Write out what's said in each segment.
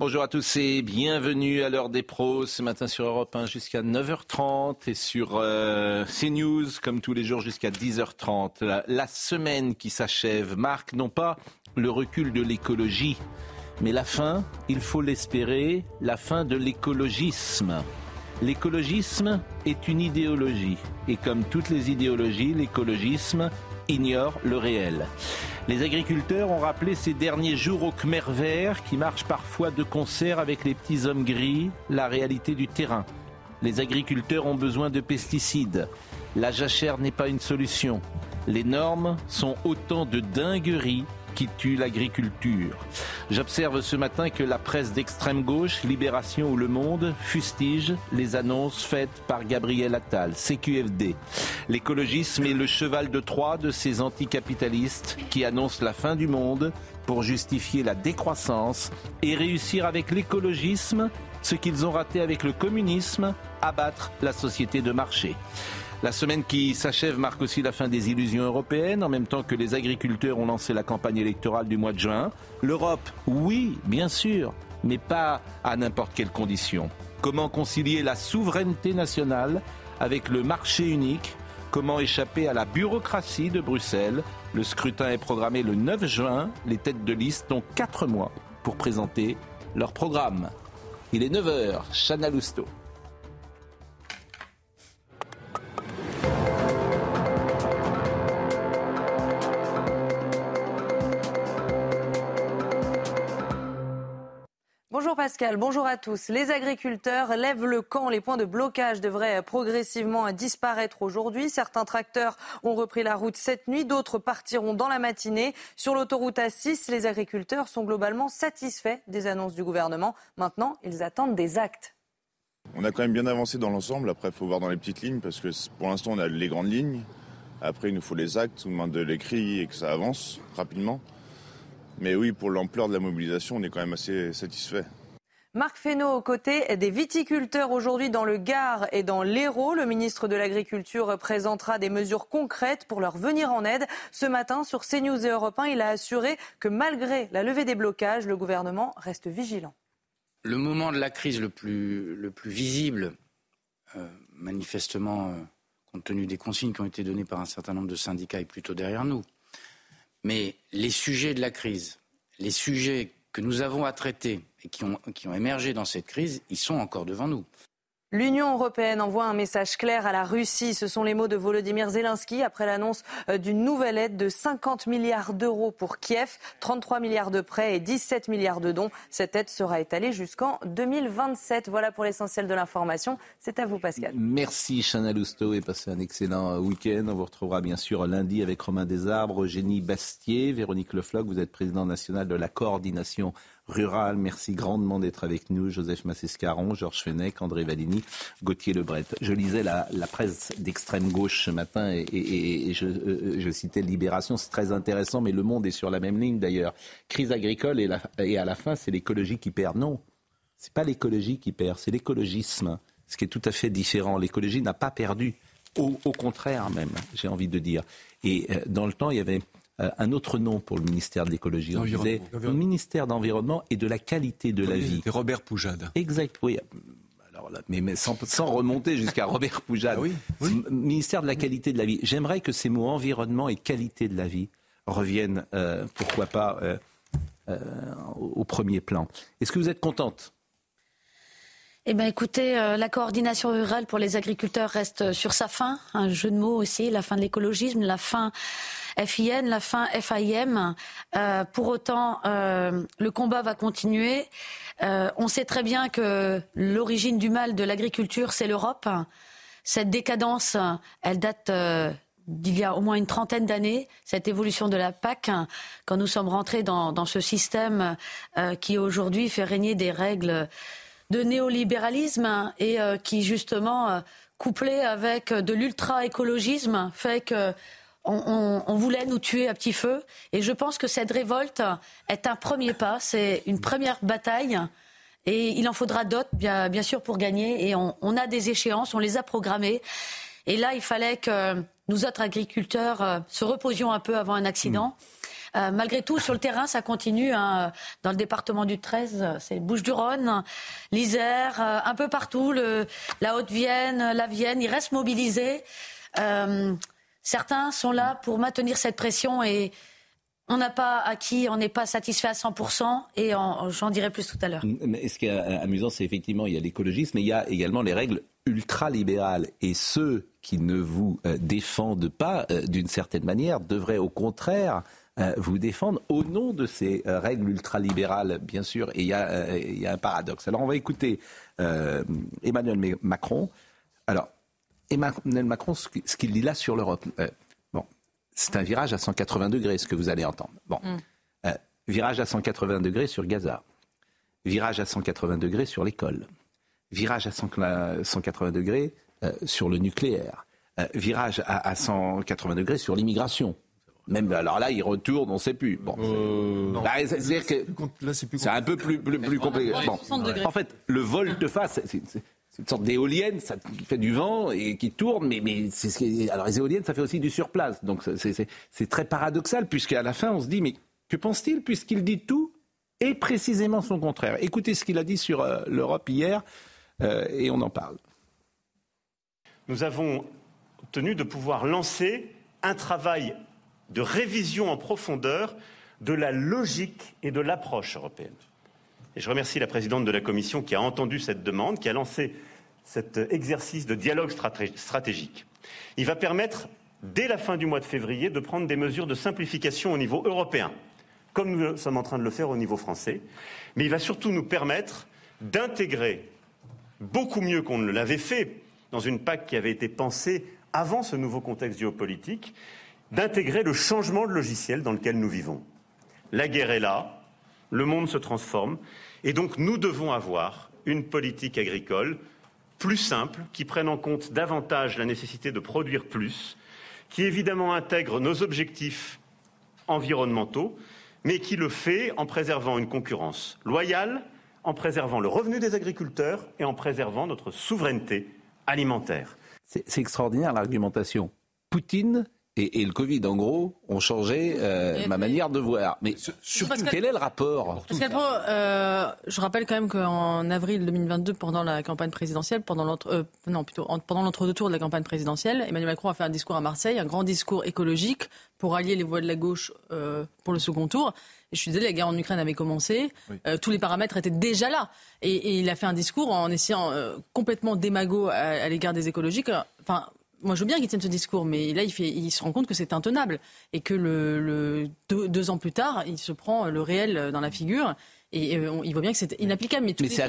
Bonjour à tous et bienvenue à l'heure des pros ce matin sur Europe 1 jusqu'à 9h30 et sur euh, CNews comme tous les jours jusqu'à 10h30. La, la semaine qui s'achève marque non pas le recul de l'écologie, mais la fin, il faut l'espérer, la fin de l'écologisme. L'écologisme est une idéologie et comme toutes les idéologies, l'écologisme ignore le réel. Les agriculteurs ont rappelé ces derniers jours au Khmer vert qui marche parfois de concert avec les petits hommes gris la réalité du terrain. Les agriculteurs ont besoin de pesticides. La jachère n'est pas une solution. Les normes sont autant de dingueries qui tuent l'agriculture. J'observe ce matin que la presse d'extrême gauche, Libération ou Le Monde, fustige les annonces faites par Gabriel Attal, CQFD. L'écologisme est le cheval de Troie de ces anticapitalistes qui annoncent la fin du monde pour justifier la décroissance et réussir avec l'écologisme ce qu'ils ont raté avec le communisme, abattre la société de marché. La semaine qui s'achève marque aussi la fin des illusions européennes, en même temps que les agriculteurs ont lancé la campagne électorale du mois de juin. L'Europe, oui, bien sûr, mais pas à n'importe quelles conditions. Comment concilier la souveraineté nationale avec le marché unique? Comment échapper à la bureaucratie de Bruxelles? Le scrutin est programmé le 9 juin. Les têtes de liste ont 4 mois pour présenter leur programme. Il est 9h, Chana Lousteau. Bonjour Pascal, bonjour à tous. Les agriculteurs lèvent le camp. Les points de blocage devraient progressivement disparaître aujourd'hui. Certains tracteurs ont repris la route cette nuit, d'autres partiront dans la matinée. Sur l'autoroute A6, les agriculteurs sont globalement satisfaits des annonces du gouvernement. Maintenant, ils attendent des actes. On a quand même bien avancé dans l'ensemble. Après, il faut voir dans les petites lignes parce que pour l'instant, on a les grandes lignes. Après, il nous faut les actes, on de l'écrit et que ça avance rapidement. Mais oui, pour l'ampleur de la mobilisation, on est quand même assez satisfait. Marc Fesneau aux côtés des viticulteurs aujourd'hui dans le Gard et dans l'Hérault. Le ministre de l'Agriculture présentera des mesures concrètes pour leur venir en aide. Ce matin, sur CNews et Europe 1, il a assuré que malgré la levée des blocages, le gouvernement reste vigilant. Le moment de la crise le plus, le plus visible, euh, manifestement, euh, compte tenu des consignes qui ont été données par un certain nombre de syndicats, est plutôt derrière nous. Mais les sujets de la crise, les sujets que nous avons à traiter et qui ont émergé dans cette crise, ils sont encore devant nous. L'Union européenne envoie un message clair à la Russie. Ce sont les mots de Volodymyr Zelensky après l'annonce euh, d'une nouvelle aide de 50 milliards d'euros pour Kiev, 33 milliards de prêts et 17 milliards de dons. Cette aide sera étalée jusqu'en 2027. Voilà pour l'essentiel de l'information. C'est à vous, Pascal. Merci Chana Lousteau et passez un excellent euh, week-end. On vous retrouvera bien sûr lundi avec Romain Desarbres, Eugénie Bastier, Véronique Lefloc. Vous êtes président national de la coordination rurale. Merci grandement d'être avec nous. Joseph Massescaron, Georges Fenech, André Valini, Gauthier Lebret. Je lisais la, presse d'extrême gauche ce matin et, je, euh, je, citais Libération. C'est très intéressant, mais Le Monde est sur la même ligne d'ailleurs. Crise agricole et à la fin, c'est l'écologie qui perd. Non, c'est pas l'écologie qui perd, c'est l'écologisme. Ce qui est tout à fait différent. L'écologie n'a pas perdu. Au, au, contraire même, j'ai envie de dire. Et euh, dans le temps, il y avait euh, un autre nom pour le ministère de l'écologie. On disait le ministère d'environnement et de la qualité de la vie. Robert Poujade. Exact, oui. Alors là, mais, mais sans, sans, remonter jusqu'à Robert Poujade. Ah oui, oui. Ministère de la qualité de la vie. J'aimerais que ces mots environnement et qualité de la vie reviennent, euh, pourquoi pas, euh, au premier plan. Est-ce que vous êtes contente eh bien, écoutez, euh, la coordination rurale pour les agriculteurs reste sur sa fin. Un jeu de mots aussi, la fin de l'écologisme, la fin FIN, la fin FIM. Euh, pour autant, euh, le combat va continuer. Euh, on sait très bien que l'origine du mal de l'agriculture, c'est l'Europe. Cette décadence, elle date d'il y a au moins une trentaine d'années, cette évolution de la PAC, quand nous sommes rentrés dans, ce système euh, qui aujourd'hui fait régner des règles de néolibéralisme et euh, qui justement, euh, couplé avec de l'ultra-écologisme, fait que on, voulait nous tuer à petit feu. Et je pense que cette révolte est un premier pas, c'est une première bataille. Et il en faudra d'autres, bien, sûr, pour gagner. Et on, a des échéances, on les a programmées. Et là, il fallait que nous autres agriculteurs euh, se reposions un peu avant un accident. Hmm. Euh, malgré tout, sur le terrain, ça continue. Hein. Dans le département du 13, c'est Bouches-du-Rhône, l'Isère, euh, un peu partout, la Haute-Vienne, la Vienne, ils restent mobilisés. certains sont là pour maintenir cette pression et on n'a pas acquis, on n'est pas satisfait à 100% et j'en dirai plus tout à l'heure. Ce qui est amusant, c'est effectivement, il y a l'écologisme, mais il y a également les règles ultralibérales. Et ceux qui ne vous euh, défendent pas, euh, d'une certaine manière, devraient au contraire euh, vous défendre au nom de ces règles ultralibérales, bien sûr. Et il y, a un paradoxe. Alors on va écouter Emmanuel Macron. Alors, Emmanuel Macron, ce qu'il dit là sur l'Europe, bon, c'est un virage à 180 degrés, ce que vous allez entendre. Bon, mm. virage à 180 degrés sur Gaza, virage à 180 degrés sur l'école, virage à 180 degrés euh, sur le nucléaire, euh, virage à, 180 degrés sur l'immigration. Même alors là, il retourne, on ne sait plus. Bon, c'est un peu plus, plus, compliqué. En fait, le vol de face, c'est une sorte d'éolienne, ça fait du vent et qui tourne, mais, mais alors les éoliennes, ça fait aussi du surplace. Donc c'est très paradoxal, puisqu'à la fin, on se dit, mais que pense-t-il, puisqu'il dit tout et précisément son contraire? Écoutez ce qu'il a dit sur euh, l'Europe hier, et on en parle. Nous avons obtenu de pouvoir lancer un travail de révision en profondeur de la logique et de l'approche européenne. Et je remercie la présidente de la Commission qui a entendu cette demande, qui a lancé cet exercice de dialogue stratégique. Il va permettre, dès la fin du mois de février, de prendre des mesures de simplification au niveau européen, comme nous sommes en train de le faire au niveau français. Mais il va surtout nous permettre d'intégrer beaucoup mieux qu'on ne l'avait fait dans une PAC qui avait été pensée avant ce nouveau contexte géopolitique, d'intégrer le changement de logiciel dans lequel nous vivons. La guerre est là, le monde se transforme, et donc nous devons avoir une politique agricole plus simple, qui prenne en compte davantage la nécessité de produire plus, qui évidemment intègre nos objectifs environnementaux, mais qui le fait en préservant une concurrence loyale, en préservant le revenu des agriculteurs et en préservant notre souveraineté alimentaire. C'est extraordinaire l'argumentation. Poutine et, le Covid, en gros, ont changé euh, ma manière de voir. Mais quel est le rapport euh, Je rappelle quand même qu'en avril 2022, pendant la campagne présidentielle, pendant l'entre, euh, non plutôt pendant l'entre-deux tours de la campagne présidentielle, Emmanuel Macron a fait un discours à Marseille, un grand discours écologique pour allier les voix de la gauche pour le second tour. Et je suis désolée, la guerre en Ukraine avait commencé, tous les paramètres étaient déjà là, et, il a fait un discours en essayant complètement démago à, à l'égard des écologiques. Enfin moi, je veux bien qu'il tienne ce discours, mais là, il, fait, il se rend compte que c'est intenable et que deux, ans plus tard, il se prend le réel dans la figure et euh, il voit bien que c'est inapplicable. Mais, c'est à,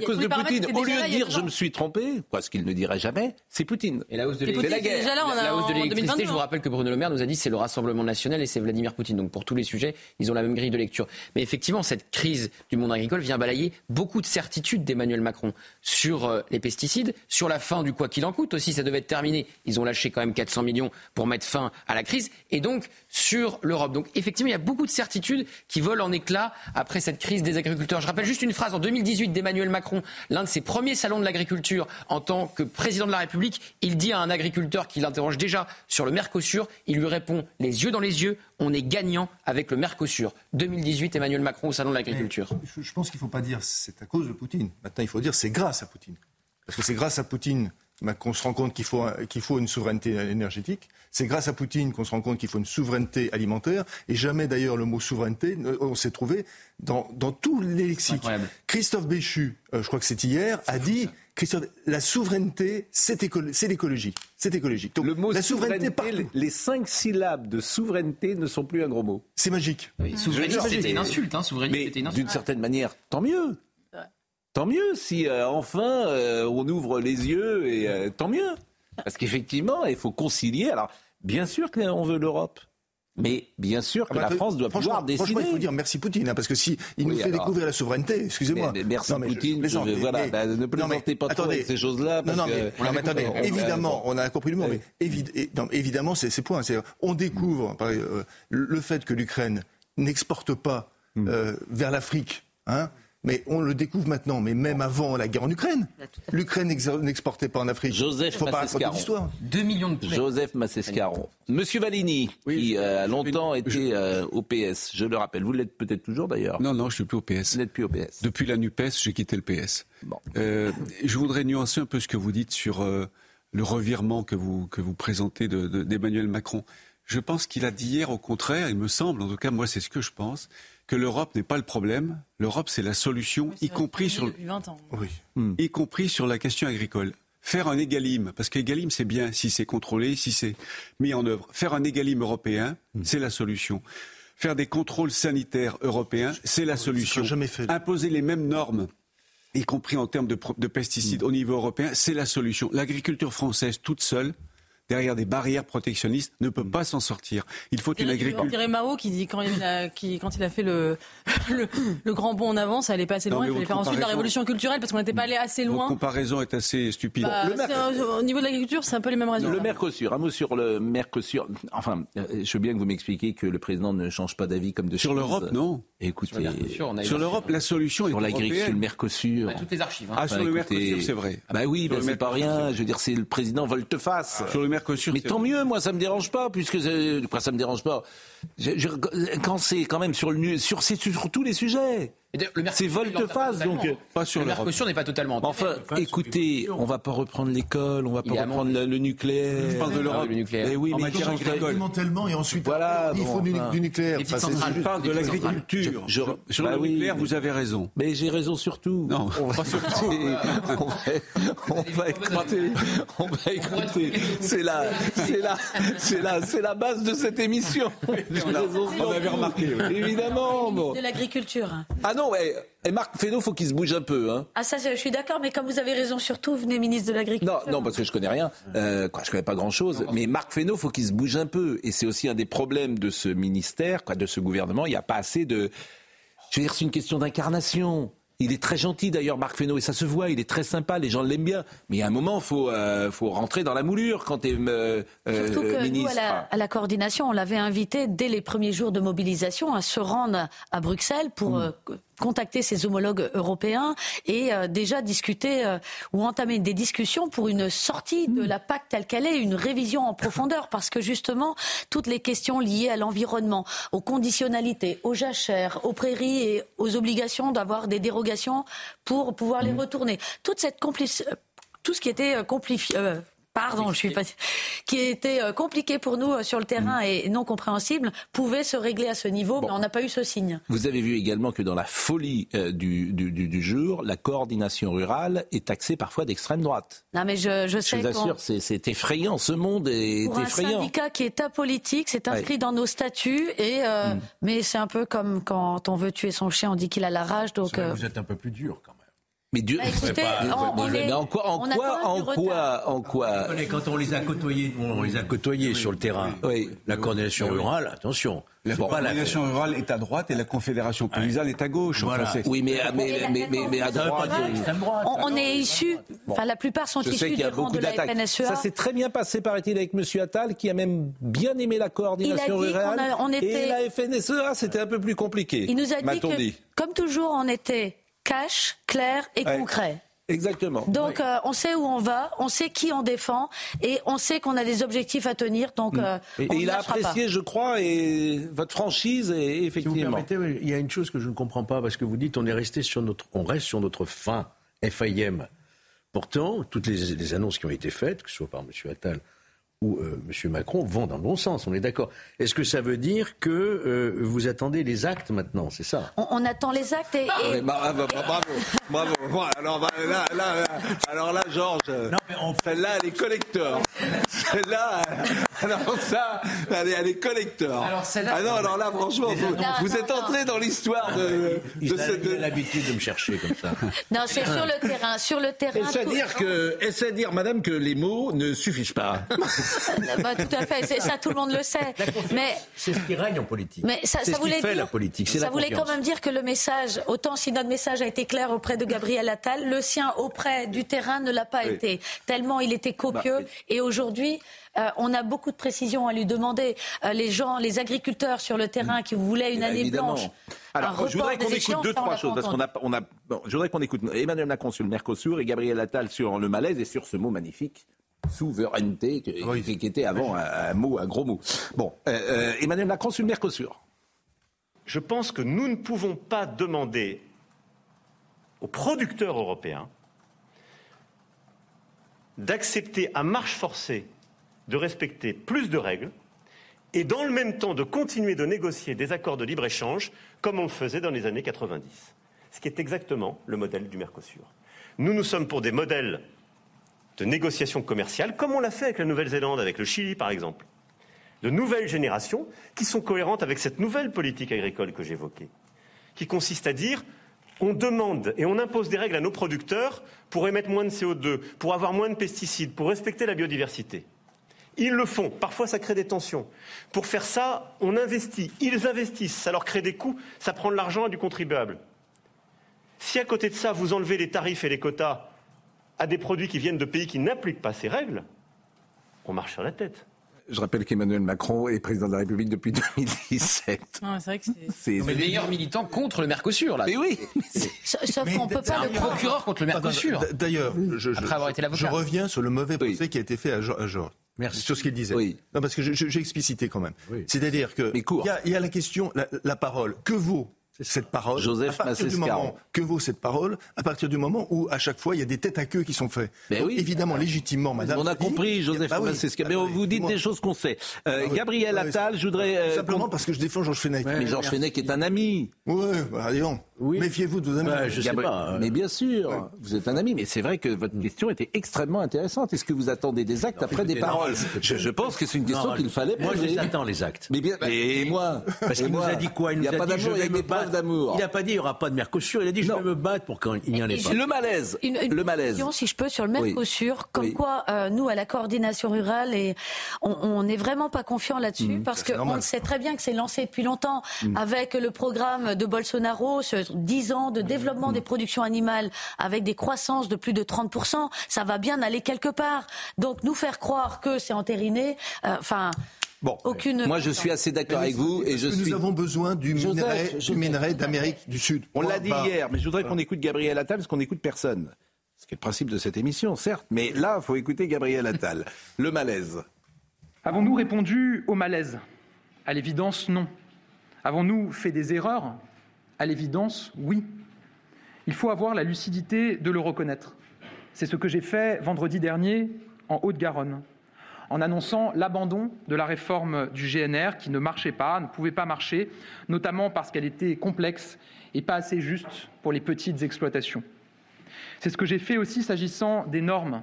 cause de, Poutine. Au lieu de dire je me suis trompé, quoi, ce qu'il ne dirait jamais, c'est Poutine. Et la hausse de l'électricité, je vous rappelle que Bruno Le Maire nous a dit c'est le Rassemblement national et c'est Vladimir Poutine. Donc pour tous les sujets, ils ont la même grille de lecture. Mais effectivement, cette crise du monde agricole vient balayer beaucoup de certitudes d'Emmanuel Macron sur euh, les pesticides, sur la fin du quoi qu'il en coûte aussi. Ça devait être terminé. Ils ont lâché quand même 400 millions pour mettre fin à la crise. Et donc sur l'Europe. Donc effectivement, il y a beaucoup de certitudes qui volent en éclats après cette cette crise des agriculteurs. Je rappelle juste une phrase en 2018 d'Emmanuel Macron, l'un de ses premiers salons de l'agriculture en tant que président de la République. Il dit à un agriculteur qui l'interroge déjà sur le Mercosur, il lui répond les yeux dans les yeux, on est gagnant avec le Mercosur. 2018, Emmanuel Macron au salon de l'agriculture. Je pense qu'il ne faut pas dire c'est à cause de Poutine. Maintenant, il faut dire c'est grâce à Poutine. Parce que c'est grâce à Poutine qu'on se rend compte qu'il faut, qu'il faut une souveraineté énergétique. C'est grâce à Poutine qu'on se rend compte qu'il faut une souveraineté alimentaire. Et jamais d'ailleurs le mot souveraineté, on s'est trouvé dans, dans tout les lexiques. Christophe Béchu, euh, je crois que c'est hier, a dit Christophe, la souveraineté, c'est l'écologie. C'est écologique. Donc, le mot la souveraineté, les cinq syllabes de souveraineté ne sont plus un gros mot. C'est magique. souveraineté, c'était une insulte. Hein, souveraineté, D'une certaine manière, tant mieux. Tant mieux si euh, enfin euh, on ouvre les yeux et tant mieux. Parce qu'effectivement, il faut concilier. Alors, bien sûr qu'on veut l'Europe. Mais bien sûr que ah bah, la France doit pouvoir décider. Franchement, il faut dire merci Poutine, hein, parce que si il nous fait découvrir la souveraineté, excusez-moi. Merci Poutine. voilà, bah, ne plaisantez pas trop avec ces choses-là. Non, non, mais, attendez, évidemment, on a compris le mot, mais évidemment, c'est ces points. On découvre euh, le fait que l'Ukraine n'exporte pas hmm. euh, vers l'Afrique. Hein, mais on le découvre maintenant, mais même avant la guerre en Ukraine. L'Ukraine n'exportait pas en Afrique. Joseph faut pas 2 millions de Joseph Massescaron. Monsieur Valini, qui euh, a longtemps été euh, au PS, je le rappelle, vous l'êtes peut-être toujours d'ailleurs. Non, non, je ne suis plus au PS. Vous n'êtes plus au PS. Depuis la NUPES, j'ai quitté le PS. Euh, je voudrais nuancer un peu ce que vous dites sur le revirement que vous, que vous présentez d'Emmanuel Macron. Je pense qu'il a dit hier au contraire, il me semble, en tout cas moi c'est ce que je pense, que l'Europe n'est pas le problème, l'Europe c'est la solution, y compris sur y compris sur la question agricole. Faire un égalime, parce qu'égalime c'est bien si c'est contrôlé, si c'est mis en œuvre. Faire un égalime européen, hmm. c'est la solution. Faire des contrôles sanitaires européens, c'est la solution. Imposer les mêmes normes y compris en termes de, pesticides hmm. au niveau européen, c'est la solution. L'agriculture française toute seule, derrière des barrières protectionnistes, ne peut pas s'en sortir. Il faut une agriculture. dirait Mao qui dit quand il a, qui, quand il a fait le, le, grand bond en avant, ça allait pas assez loin. il fallait faire ensuite la révolution culturelle parce qu'on n'était pas allé assez loin. La comparaison est assez stupide. Bah, au niveau de l'agriculture, c'est un peu les mêmes raisons. Le Mercosur, un mot sur le Mercosur. Enfin, euh, je veux bien que vous m'expliquiez que le président ne change pas d'avis comme de Sur l'Europe, non. Écoutez, sur l'Europe, la solution sur l'agriculture, le Mercosur. toutes les archives. Hein. Ah, sur le Mercosur, c'est vrai. Bah oui, bah, c'est pas rien. Je veux dire, c'est le président volte-face. Sur le Mercosur, mais tant mieux moi ça me dérange pas, puisque quoi ça me dérange pas. quand c'est quand même sur le sur, sur tous les sujets. C'est volte-face, donc pas sur le Mercosur n'est pas totalement. Enfin, écoutez, on va pas reprendre l'école, on va pas reprendre le, nucléaire. Je parle de l'Europe, le nucléaire. Eh oui, en mais matière agricole. et ensuite voilà, il faut du, nucléaire. je parle de l'agriculture. Sur le bah nucléaire, vous avez raison. Mais j'ai raison surtout. Non, on va, surtout. on va, écouter. On va écouter. C'est la, c'est la, c'est la, c'est la base de cette émission. On avait remarqué. Évidemment. De l'agriculture. Ah non, et Marc Fesneau, faut qu'il se bouge un peu. Hein. Ah ça, je suis d'accord, mais comme vous avez raison, surtout, venez ministre de l'Agriculture. Non, non, parce que je connais rien. Euh, quoi, je connais pas grand-chose. Mais Marc Fesneau, faut qu'il se bouge un peu. Et c'est aussi un des problèmes de ce ministère, quoi, de ce gouvernement. Il n'y a pas assez de... Je veux dire, c'est une question d'incarnation. Il est très gentil d'ailleurs, Marc Fesneau, et ça se voit, il est très sympa, les gens l'aiment bien. Mais à un moment, il faut, euh, faut rentrer dans la moulure quand tu es euh, Surtout que ministre. Nous, à la, coordination, on l'avait invité dès les premiers jours de mobilisation à se rendre à Bruxelles pour mmh. Euh, contacter ses homologues européens et euh, déjà discuter euh, ou entamer des discussions pour une sortie de la PAC telle qu'elle est, une révision en profondeur, parce que justement, toutes les questions liées à l'environnement, aux conditionnalités, aux jachères, aux prairies et aux obligations d'avoir des dérogations pour pouvoir les mmh. retourner. Toute cette complice tout ce qui était compliqué, pardon, je suis pas, qui était euh, compliqué pour nous euh, sur le terrain mm. et non compréhensible, pouvait se régler à ce niveau, mais on n'a pas eu ce signe. Vous avez vu également que dans la folie euh, du, du, jour, la coordination rurale est taxée parfois d'extrême droite. Non, mais je, je sais. Je vous assure, c'est effrayant. Ce monde est pour effrayant. Un syndicat qui est apolitique, c'est inscrit dans nos statuts, et mm. mais c'est un peu comme quand on veut tuer son chien, on dit qu'il a la rage. Donc vous êtes un peu plus dur quand même. Mais Dieu, bah, en quoi, en quoi, en quoi, en quoi Quand on les a côtoyés, on les a côtoyés sur le terrain. Oui. La coordination rurale, attention. La coordination rurale est à droite et la Confédération paysanne est à gauche. oui, mais, mais, mais, mais, à droite. On, est issus, enfin la plupart sont issus du rang de la FNSEA. Ça s'est très bien passé, paraît-il, avec M. Attal, qui a même bien aimé la coordination rurale. Et la FNSEA, c'était un peu plus compliqué. Il nous a dit que, comme toujours, on était cash, clair et concret. Exactement. Donc euh, on sait où on va, on sait qui on défend et on sait qu'on a des objectifs à tenir. Donc mm. euh, et, il a apprécié, je crois, et votre franchise et effectivement. Si vous permettez, il y a une chose que je ne comprends pas parce que vous dites on est resté sur notre, on reste sur notre fin FIM. Pourtant, toutes les, les annonces qui ont été faites, que ce soit par M. Attal où euh, M. Macron vont dans le bon sens, on est d'accord. Est-ce que ça veut dire que euh, vous attendez les actes maintenant, c'est ça? On, attend les actes et... Ah, bravo, bravo, bravo. Alors là, là, alors là Georges, celle-là, elle est collecteur. Celle-là, Alors ça, allez, allez, collector. Alors ah non, alors là, franchement, vous, êtes entré dans l'histoire de, de cette... l'habitude de me chercher comme ça. Non, c'est sur le terrain. Sur le terrain. Est-ce à dire que, est à dire, madame, que les mots ne suffisent pas? Bah, Tout à fait. Ça, tout le monde le sait. Mais c'est ce qui règne en politique. Mais ça, ça voulait fait la politique. Ça voulait quand même dire que le message, autant si notre message a été clair auprès de Gabriel Attal, le sien auprès du terrain ne l'a pas été. Tellement il était copieux. Bah, et aujourd'hui, euh, on a beaucoup de précisions à lui demander. Euh, les gens, les agriculteurs sur le terrain qui voulaient une année blanche. Alors, je voudrais qu'on écoute deux, trois choses, parce qu'on a, on a, je voudrais qu'on écoute Emmanuel Macron sur le Mercosur et Gabriel Attal sur le malaise et sur ce mot magnifique, souveraineté, qui, était avant un, mot, un gros mot. Bon, euh, Emmanuel Macron sur le Mercosur. Je pense que nous ne pouvons pas demander aux producteurs européens d'accepter à marche forcée de respecter plus de règles et dans le même temps de continuer de négocier des accords de libre-échange comme on le faisait dans les années 90. Ce qui est exactement le modèle du Mercosur. Nous, nous sommes pour des modèles de négociation commerciale, comme on l'a fait avec la Nouvelle-Zélande, avec le Chili par exemple. De nouvelles générations qui sont cohérentes avec cette nouvelle politique agricole que j'évoquais, qui consiste à dire on demande et on impose des règles à nos producteurs pour émettre moins de CO2, pour avoir moins de pesticides, pour respecter la biodiversité. Ils le font. Parfois, ça crée des tensions. Pour faire ça, on investit. Ils investissent. Ça leur crée des coûts. Ça prend de l'argent du contribuable. Si à côté de ça, vous enlevez les tarifs et les quotas à des produits qui viennent de pays qui n'appliquent pas ces règles, on marche sur la tête. Je rappelle qu'Emmanuel Macron est président de la République depuis 2017. c'est le meilleur militant contre le Mercosur, là. Mais oui. Sauf qu'on peut pas le procureur contre le Mercosur. D'ailleurs, je, je, reviens sur le mauvais procès qui a été fait à Georges. Merci. Sur ce qu'il disait. Oui. Non, parce que j'ai explicité quand même. C'est-à-dire que il y, y, a la question, la, la parole. Que vaut cette parole. Joseph à partir du moment, Que vaut cette parole à partir du moment où, à chaque fois, il y a des têtes à queue qui sont faites ben oui. Évidemment, légitimement, madame. On a compris, Joseph bah oui, mais bah vous dites des choses qu'on sait. Euh, bah Gabriel Attal, je voudrais. Euh, simplement parce que je défends Georges Fenech. mais Georges Fenech est un ami. Oui, bah, disons. Oui. Méfiez-vous de vos amis. je sais pas. Hein. Mais bien sûr, vous êtes un ami. Mais c'est vrai que votre question était extrêmement intéressante. Est-ce que vous attendez des actes après des paroles? je, pense que c'est une question qu'il fallait poser. Moi, je attends les actes. Mais bien. Et moi Parce qu'il nous a dit quoi? Il n'y a pas d'amour, il y a des d'amour. Il n'a pas dit il n'y aura pas de Mercosur. Il a dit je vais me battre pour qu'il n'y en ait pas. Le malaise. Une, le malaise. Question, si je peux, sur le Mercosur, comme quoi euh, nous, à la coordination rurale, et on n'est vraiment pas confiant là-dessus mmh, parce qu'on sait très bien que c'est lancé depuis longtemps mmh. avec le programme de Bolsonaro, sur 10 ans de développement des productions animales avec des croissances de plus de 30%, ça va bien aller quelque part. Donc nous faire croire que c'est entériné, euh, enfin. Bon, Aucune... moi je suis assez d'accord avec vous et je nous suis. Nous avons besoin du minerai, du minerai d'Amérique du Sud? On l'a dit hier, mais je voudrais qu'on écoute Gabriel Attal parce qu'on n'écoute personne. Ce qui est le principe de cette émission, certes, mais là, il faut écouter Gabriel Attal. le malaise. Avons-nous répondu au malaise? À l'évidence, non. Avons-nous fait des erreurs? À l'évidence, oui. Il faut avoir la lucidité de le reconnaître. C'est ce que j'ai fait vendredi dernier en Haute-Garonne, en annonçant l'abandon de la réforme du GNR qui ne marchait pas, ne pouvait pas marcher, notamment parce qu'elle était complexe et pas assez juste pour les petites exploitations. C'est ce que j'ai fait aussi s'agissant des normes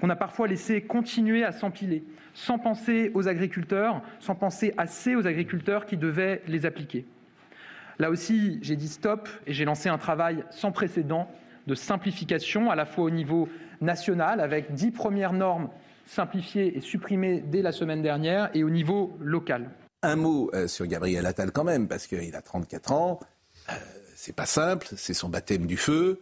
qu'on a parfois laissé continuer à s'empiler, sans penser aux agriculteurs, sans penser assez aux agriculteurs qui devaient les appliquer. Là aussi, j'ai dit stop et j'ai lancé un travail sans précédent de simplification, à la fois au niveau national, avec dix premières normes simplifiées et supprimées dès la semaine dernière, et au niveau local. Un mot euh, sur Gabriel Attal quand même, parce qu'il a 34 ans. Euh, c'est pas simple, c'est son baptême du feu.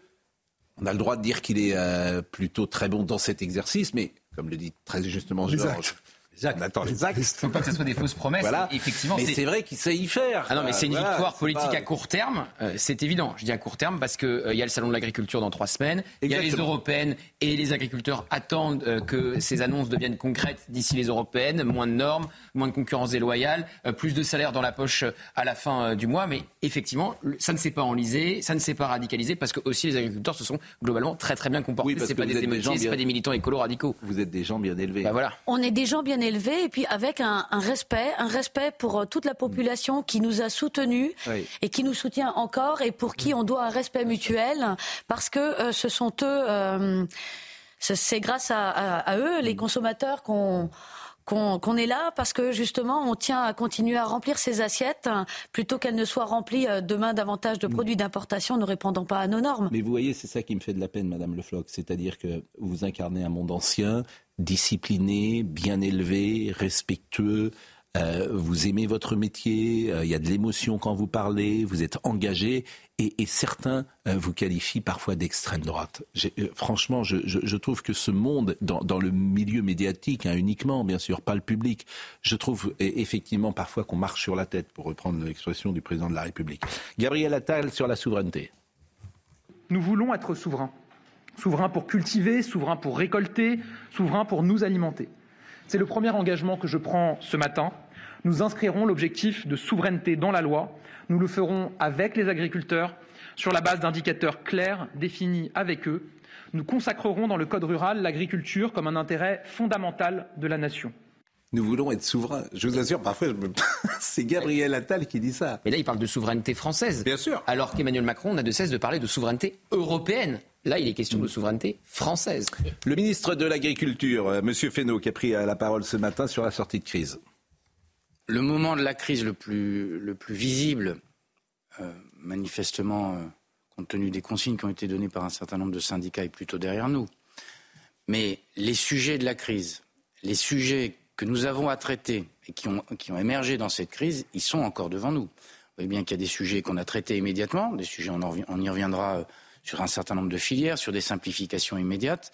On a le droit de dire qu'il est euh, plutôt très bon dans cet exercice, mais comme le dit très justement Georges, Exact. On attend les actes. Faut pas que ce soit des fausses promesses. Voilà. Effectivement, mais c'est vrai qu'il sait y faire. Ah non, mais c'est une victoire politique à court terme. Euh, c'est évident. Je dis à court terme parce que euh, il y a le salon de l'agriculture dans trois semaines. Il y a les européennes et les agriculteurs attendent euh, que ces annonces deviennent concrètes d'ici les européennes. Moins de normes, moins de concurrence déloyale, plus de salaire dans la poche à la fin du mois. Mais effectivement, ça ne s'est pas enlisé, ça ne s'est pas radicalisé parce que aussi les agriculteurs se sont globalement très très bien comportés. Oui, c'est pas des c'est pas des militants écolo radicaux. Vous êtes des gens bien élevés. Bah voilà. On est des gens bien élevé et puis avec un, respect, un respect pour euh, toute la population qui nous a soutenus et qui nous soutient encore et pour qui on doit un respect mutuel parce que euh, ce sont eux, euh, c'est grâce à, eux, les consommateurs, qu'on qu'on est là parce que justement on tient à continuer à remplir ces assiettes hein, plutôt qu'elles ne soient remplies euh, demain davantage de produits d'importation ne répondant pas à nos normes. Mais vous voyez, c'est ça qui me fait de la peine, Madame Le Floch, c'est-à-dire que vous incarnez un monde ancien, discipliné, bien élevé, respectueux, euh, vous aimez votre métier, euh, il y a de l'émotion quand vous parlez, vous êtes engagé, et, certains euh, vous qualifient parfois d'extrême droite. franchement, je, trouve que ce monde, dans, le milieu médiatique, hein, uniquement, bien sûr, pas le public, je trouve e, effectivement parfois qu'on marche sur la tête, pour reprendre l'expression du président de la République. Gabriel Attal sur la souveraineté. Nous voulons être souverains. Souverains pour cultiver, souverains pour récolter, souverains pour nous alimenter. C'est le premier engagement que je prends ce matin nous inscrirons l'objectif de souveraineté dans la loi. Nous le ferons avec les agriculteurs sur la base d'indicateurs clairs définis avec eux. Nous consacrerons dans le Code rural l'agriculture comme un intérêt fondamental de la nation. Nous voulons être souverains. Je vous assure, parfois, c'est Gabriel Attal qui dit ça. Mais là, il parle de souveraineté française. Bien sûr. Alors qu'Emmanuel Macron n'a de cesse de parler de souveraineté européenne. Là, il est question de souveraineté française. Le ministre de l'Agriculture, euh, M. Fesneau, qui a pris la parole ce matin sur la sortie de crise le moment de la crise le plus, le plus visible, euh, manifestement, euh, compte tenu des consignes qui ont été données par un certain nombre de syndicats, est plutôt derrière nous. Mais les sujets de la crise, les sujets que nous avons à traiter et qui ont, qui ont émergé dans cette crise, ils sont encore devant nous. Vous voyez bien qu'il y a des sujets qu'on a traités immédiatement, des sujets, on, on y reviendra euh, sur un certain nombre de filières, sur des simplifications immédiates.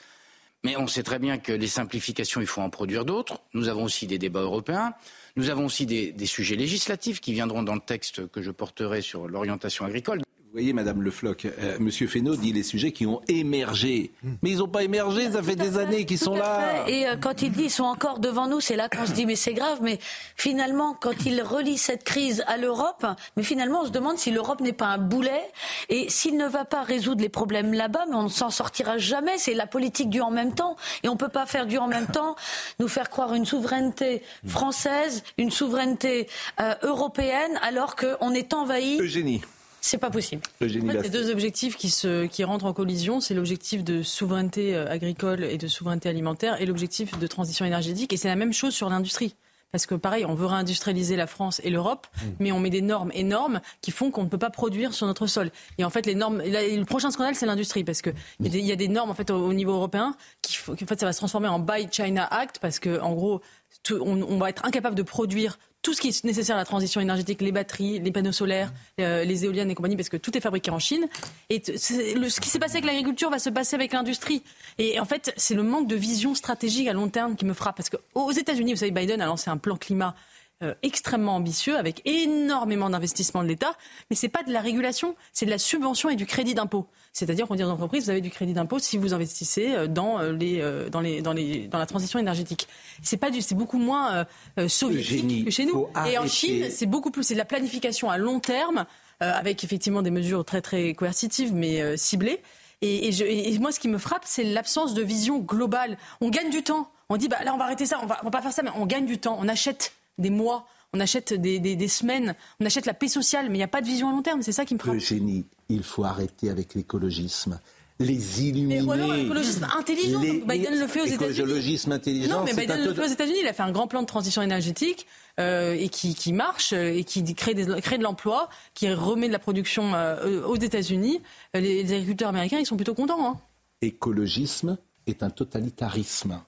Mais on sait très bien que les simplifications, il faut en produire d'autres. Nous avons aussi des débats européens. Nous avons aussi des, sujets législatifs qui viendront dans le texte que je porterai sur l'orientation agricole. Vous voyez, Madame Le Floch, euh, Monsieur Fesneau dit les sujets qui ont émergé. Mais ils n'ont pas émergé, ça fait des années qu'ils sont là. Et euh, quand il dit ils sont encore devant nous, c'est là qu'on se dit mais c'est grave. Mais finalement, quand il relie cette crise à l'Europe, mais finalement on se demande si l'Europe n'est pas un boulet. Et s'il ne va pas résoudre les problèmes là-bas, mais on ne s'en sortira jamais. C'est la politique du en même temps. Et on ne peut pas faire du en même temps, nous faire croire une souveraineté française, une souveraineté euh, européenne, alors qu'on est envahi. Eugénie. C'est pas possible. En fait, il y a deux objectifs qui, se, qui rentrent en collision. C'est l'objectif de souveraineté euh, agricole et de souveraineté alimentaire et l'objectif de transition énergétique. Et c'est la même chose sur l'industrie. Parce que pareil, on veut réindustrialiser la France et l'Europe, mmh. mais on met des normes énormes qui font qu'on ne peut pas produire sur notre sol. Et en fait, les normes, le prochain scandale, c'est l'industrie, parce que il y, a des normes en fait au, niveau européen qui, en fait, ça va se transformer en Buy China Act, parce que en gros, on, va être incapable de produire tout ce qui est nécessaire à la transition énergétique, les batteries, les panneaux solaires, euh, les éoliennes et compagnie, parce que tout est fabriqué en Chine. Et ce qui s'est passé avec l'agriculture va se passer avec l'industrie. Et en fait, c'est le manque de vision stratégique à long terme qui me frappe. Parce qu'aux États-Unis, vous savez, Biden a lancé un plan climat euh, extrêmement ambitieux avec énormément d'investissements de l'État, mais c'est pas de la régulation, c'est de la subvention et du crédit d'impôt. C'est-à-dire qu'on dit aux entreprises, vous avez du crédit d'impôt si vous investissez euh, dans les dans les dans les dans la transition énergétique. C'est pas du, c'est beaucoup moins euh, soviétique que chez nous. Et en Chine, c'est beaucoup plus, c'est de la planification à long terme avec effectivement des mesures très très coercitives mais ciblées. Et, et, et, moi, ce qui me frappe, c'est l'absence de vision globale. On gagne du temps. On dit, bah, là, on va arrêter ça, on va, on va pas faire ça, mais on gagne du temps. On achète des mois, on achète des, semaines, on achète la paix sociale, mais il n'y a pas de vision à long terme. C'est ça qui me frappe. Eugénie, il faut arrêter avec l'écologisme les illuminer. Mais alors l'écologisme intelligent, Biden le fait aux États-Unis. L'écologisme intelligent. Non, mais Biden le fait aux États-Unis. Il a fait un grand plan de transition énergétique euh, et qui, marche euh, et qui crée, de l'emploi, qui remet de la production euh, aux États-Unis. Les, agriculteurs américains, ils sont plutôt contents. Hein. Écologisme est un totalitarisme.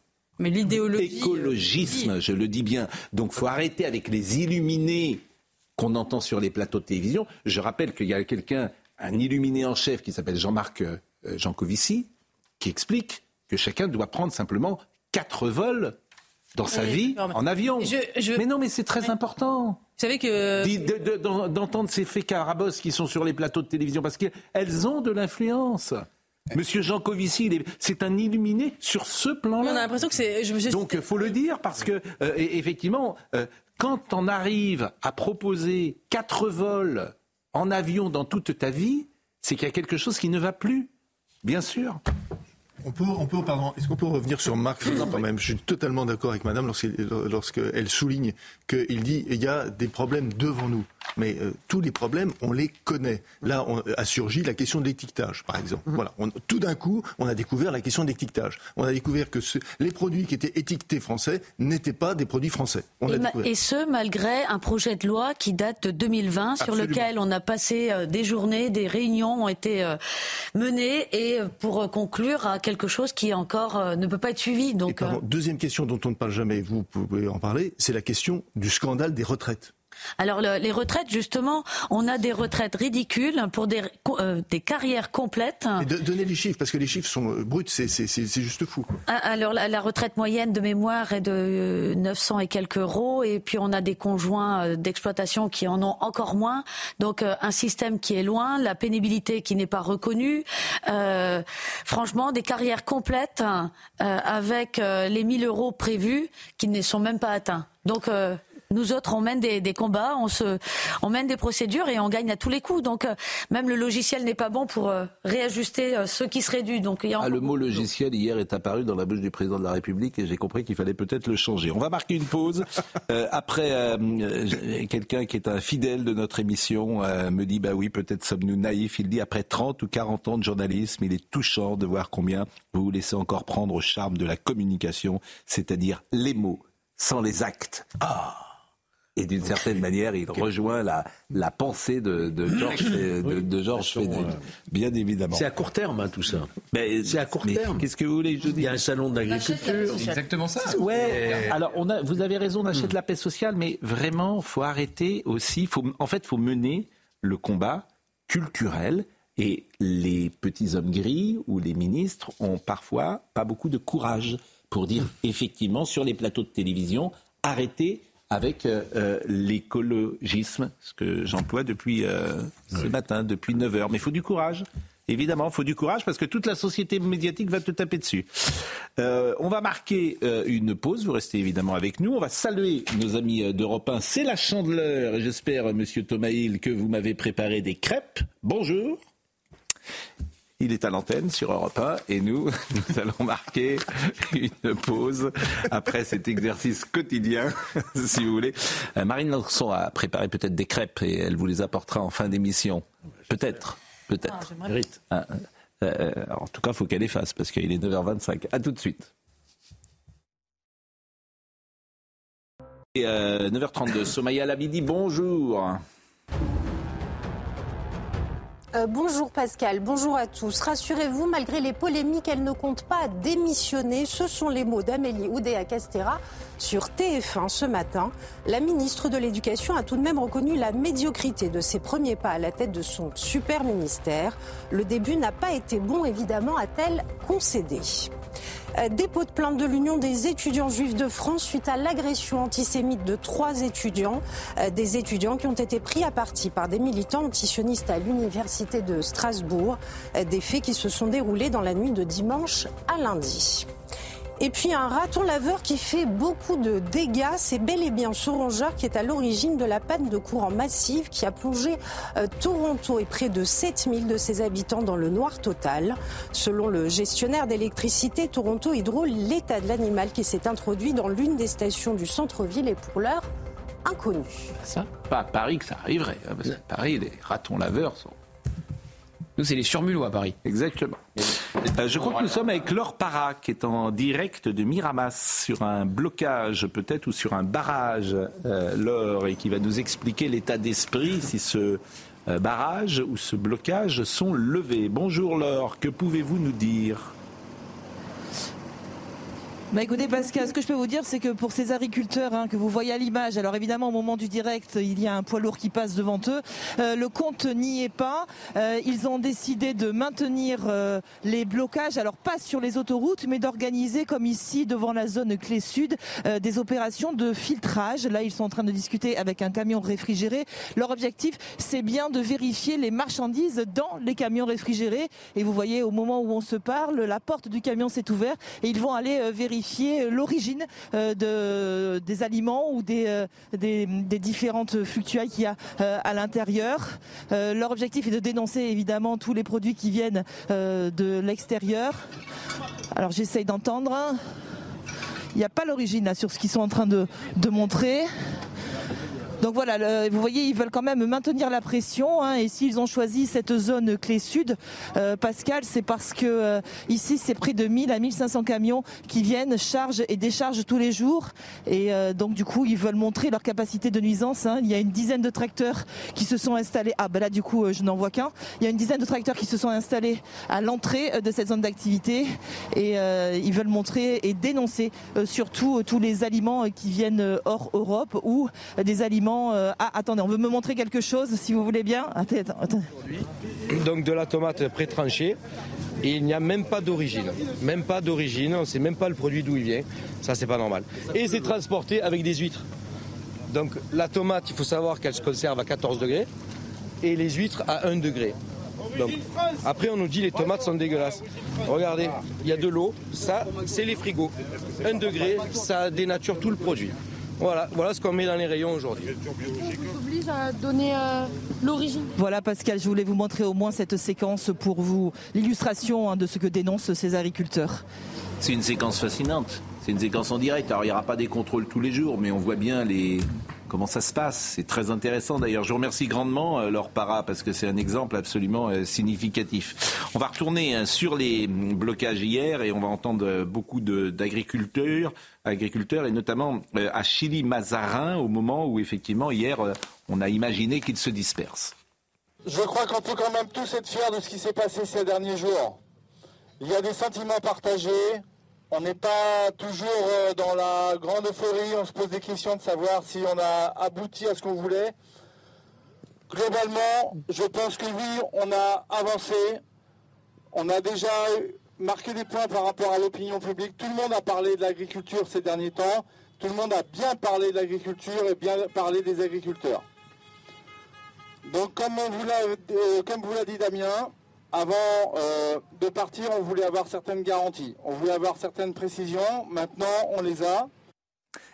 Mais l'idéologie. Écologisme, je le dis bien. Donc, faut arrêter avec les illuminés qu'on entend sur les plateaux de télévision. Je rappelle qu'il y a quelqu'un, un illuminé en chef qui s'appelle Jean-Marc Jancovici, qui explique que chacun doit prendre simplement quatre vols dans sa vie en avion. Mais non, mais c'est très important. Vous savez que d'entendre ces faits carabos qui sont sur les plateaux de télévision parce qu'elles ont de l'influence. Monsieur Jean Covici, c'est un illuminé sur ce plan-là. On a l'impression que c'est. Donc, il faut le dire parce que, euh, effectivement, euh, quand on arrive à proposer quatre vols en avion dans toute ta vie, c'est qu'il y a quelque chose qui ne va plus. Bien sûr. On peut, on peut, pardon, est-ce qu'on peut revenir sur Marc quand même? Je suis totalement d'accord avec Madame lorsqu'elle souligne qu'il dit il y a des problèmes devant nous. Mais euh, tous les problèmes, on les connaît. Là, on, a surgi la question de l'étiquetage, par exemple. Mhm. Voilà. tout d'un coup, on a découvert la question de l'étiquetage. On a découvert que les produits qui étaient étiquetés français n'étaient pas des produits français. et, ce, malgré un projet de loi qui date de 2020, sur lequel on a passé euh, des journées, des réunions ont été euh, menées, et pour conclure à quelque chose qui encore ne peut pas être suivi. Donc, deuxième question dont on ne parle jamais, vous pouvez en parler, c'est la question du scandale des retraites. Alors les retraites, justement, on a des retraites ridicules pour des, euh, des carrières complètes. donnez les chiffres, parce que les chiffres sont euh, bruts, c'est juste fou. Ah, alors la, retraite moyenne de mémoire est de 900 et quelques euros, et puis on a des conjoints euh, d'exploitation qui en ont encore moins. Donc un système qui est loin, la pénibilité qui n'est pas reconnue. franchement, des carrières complètes avec les 1000 euros prévus qui ne sont même pas atteints. Donc nous autres, on mène des, combats, on, se, on mène des procédures et on gagne à tous les coups. Donc euh, même le logiciel n'est pas bon pour euh, réajuster euh, ce qui serait dû. Donc, ah, le mot logiciel hier est apparu dans la bouche du président de la République et j'ai compris qu'il fallait peut-être le changer. On va marquer une pause. après, quelqu'un qui est un fidèle de notre émission me dit, bah oui, peut-être sommes-nous naïfs. Il dit, après 30 ou 40 ans de journalisme, il est touchant de voir combien vous vous laissez encore prendre au charme de la communication, c'est-à-dire les mots sans les actes. Ah et d'une certaine manière, il rejoint la, la pensée de, de Georges de, George bien évidemment. C'est à court terme, hein, tout ça. C'est à court terme. Qu'est-ce que vous voulez je dise Il y a un salon d'agriculture. C'est exactement ça. Ouais. Alors, on a, vous avez raison d'acheter de la paix sociale, mais vraiment, faut arrêter aussi. Faut, en fait, faut mener le combat culturel. Et les petits hommes gris ou les ministres ont parfois pas beaucoup de courage pour dire effectivement sur les plateaux de télévision arrêtez avec euh, euh, l'écologisme, ce que j'emploie depuis euh, ce matin, depuis 9 heures. Mais il faut du courage. Évidemment, il faut du courage parce que toute la société médiatique va te taper dessus. on va marquer une pause. Vous restez évidemment avec nous. On va saluer nos amis d'Europe 1. C'est la chandeleur. J'espère, Monsieur Thomas Hill, que vous m'avez préparé des crêpes. Bonjour. Il est à l'antenne sur Europe 1 et nous, nous allons marquer une pause après cet exercice quotidien, si vous voulez. Euh, Marine Lançon a préparé peut-être des crêpes et elle vous les apportera en fin d'émission. Peut-être, peut-être. Ah, ah, euh, en tout cas, il faut qu'elle efface parce qu'il est 9h25. À tout de suite. Et 9h32, euh, Somaya Labidi, bonjour. Euh, bonjour Pascal, bonjour à tous. Rassurez-vous, malgré les polémiques, elle ne compte pas démissionner. Ce sont les mots d'Amélie Oudéa-Castera sur TF1 ce matin. La ministre de l'Éducation a tout de même reconnu la médiocrité de ses premiers pas à la tête de son super ministère. Le début n'a pas été bon, évidemment, a-t-elle concédé? Euh, dépôt de plainte de l'Union des étudiants juifs de France suite à l'agression antisémite de trois étudiants, euh, des étudiants qui ont été pris à partie par des militants antisionistes à l'université de Strasbourg, euh, des faits qui se sont déroulés dans la nuit de dimanche à lundi. Et puis un raton laveur qui fait beaucoup de dégâts, c'est bel et bien ce rongeur qui est à l'origine de la panne de courant massive qui a plongé euh, Toronto et près de 7000 de ses habitants dans le noir total. Selon le gestionnaire d'électricité Toronto Hydro, l'état de l'animal qui s'est introduit dans l'une des stations du centre-ville est pour l'heure inconnu. Ça, pas à Paris que ça arriverait. Hein, parce que Paris, les ratons laveurs sont nous, c'est les surmulots à Paris. Exactement. Euh, je crois que nous sommes avec Laure Para, qui est en direct de Miramas, sur un blocage peut-être ou sur un barrage, euh, Laure, et qui va nous expliquer l'état d'esprit si ce euh, barrage ou ce blocage sont levés. Bonjour Laure, que pouvez-vous nous dire? Bah écoutez Pascal, ce que je peux vous dire, c'est que pour ces agriculteurs hein, que vous voyez à l'image, alors évidemment au moment du direct, il y a un poids lourd qui passe devant eux. Euh, le compte n'y est pas. Euh, ils ont décidé de maintenir euh, les blocages, alors pas sur les autoroutes, mais d'organiser comme ici devant la zone clé sud des opérations de filtrage. Là, ils sont en train de discuter avec un camion réfrigéré. Leur objectif, c'est bien de vérifier les marchandises dans les camions réfrigérés. Et vous voyez, au moment où on se parle, la porte du camion s'est ouverte et ils vont aller vérifier l'origine euh, de, des aliments ou des, euh, différentes fluctuailles qu'il y a euh, à l'intérieur. leur objectif est de dénoncer évidemment tous les produits qui viennent de l'extérieur. Alors j'essaye d'entendre. Il n'y a pas l'origine sur ce qu'ils sont en train de montrer. Donc voilà, vous voyez, ils veulent quand même maintenir la pression. Hein, et s'ils ont choisi cette zone clé sud, euh, Pascal, c'est parce que euh, ici, c'est près de 1000 à 1500 camions qui viennent, chargent et déchargent tous les jours. Et euh, donc du coup, ils veulent montrer leur capacité de nuisance. Hein. Il y a une dizaine de tracteurs qui se sont installés. Ah ben là, du coup, je n'en vois qu'un. Il y a une dizaine de tracteurs qui se sont installés à l'entrée de cette zone d'activité et ils veulent montrer et dénoncer surtout tous les aliments qui viennent hors Europe ou des aliments euh, ah, attendez, on veut me montrer quelque chose, si vous voulez bien. Donc de la tomate pré-tranchée. Il n'y a même pas d'origine. Même pas d'origine, on ne sait même pas le produit d'où il vient. Ça, c'est pas normal. Et c'est transporté avec des huîtres. Donc la tomate, il faut savoir qu'elle se conserve à 14 degrés et les huîtres à 1 degré. Après, on nous dit les tomates sont dégueulasses. Regardez, il y a de l'eau, ça, c'est les frigos. 1 degré, ça dénature tout le produit. Voilà, voilà ce qu'on met dans les rayons aujourd'hui. On oblige à donner euh, l'origine. Voilà Pascal, je voulais vous montrer au moins cette séquence pour vous, l'illustration hein, de ce que dénoncent ces agriculteurs. C'est une séquence fascinante. C'est une séquence en direct. Alors il n'y aura pas des contrôles tous les jours, mais on voit bien les, comment ça se passe. C'est très intéressant d'ailleurs. Je vous remercie grandement, euh, Laure Para, parce que c'est un exemple absolument euh, significatif. On va retourner hein, sur les blocages hier et on va entendre euh, beaucoup d'agriculteurs, agriculteurs et notamment à Chili-Mazarin au moment où effectivement hier on a imaginé qu'ils se dispersent. Je crois qu'on peut quand même tous être fiers de ce qui s'est passé ces derniers jours. Il y a des sentiments partagés, on n'est pas toujours euh, dans la grande euphorie, on se pose des questions de savoir si on a abouti à ce qu'on voulait. Globalement, je pense que oui, on a avancé. On a déjà marqué des points par rapport à l'opinion publique. Tout le monde a parlé de l'agriculture ces derniers temps. Tout le monde a bien parlé de l'agriculture et bien parlé des agriculteurs. Donc comme, vous l'a euh, dit Damien, avant euh, de partir, on voulait avoir certaines garanties, on voulait avoir certaines précisions. Maintenant, on les a.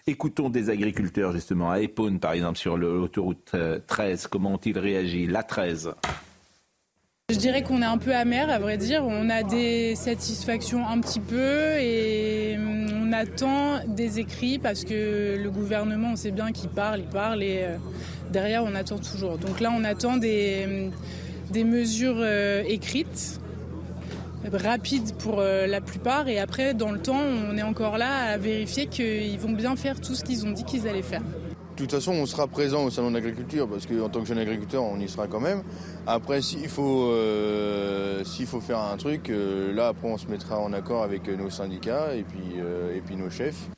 Écoutons des agriculteurs justement à Épône, par exemple, sur l'autoroute 13. Euh, Comment ont-ils réagi? La 13. Je dirais qu'on est un peu amer, à vrai dire. On a des satisfactions un petit peu et hum, on attend des écrits parce que le gouvernement, on sait bien qu'il parle, il parle et euh, derrière, on attend toujours. Donc là, on attend des hum, des mesures euh, écrites, rapides pour euh, la plupart, et après, dans le temps, on est encore là à vérifier qu'ils vont bien faire tout ce qu'ils ont dit qu'ils allaient faire. De toute façon, on sera présent au salon d'agriculture parce qu'en tant que jeune agriculteur, on y sera quand même. Après, s'il faut, euh, s'il faut faire un truc, là, après, on se mettra en accord avec nos syndicats et puis, et puis nos chefs.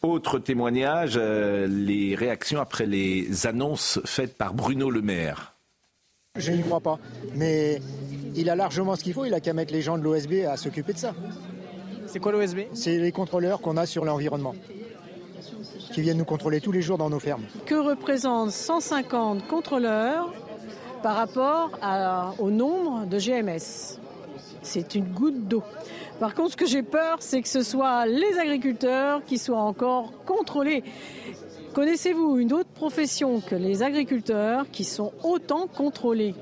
Autre témoignage, les réactions après les annonces faites par Bruno Le Maire. Je n'y crois pas. Mais il a largement ce qu'il faut, il a qu'à mettre les gens de l'OSB à s'occuper de ça. C'est quoi l'OSB C'est les contrôleurs qu'on a sur l'environnement, qui viennent nous contrôler tous les jours dans nos fermes. Que représentent 150 contrôleurs par rapport au nombre de GMS C'est une goutte d'eau. Par contre, ce que j'ai peur, c'est que ce soit les agriculteurs qui soient encore contrôlés. Connaissez-vous une autre profession que les agriculteurs qui sont autant contrôlés?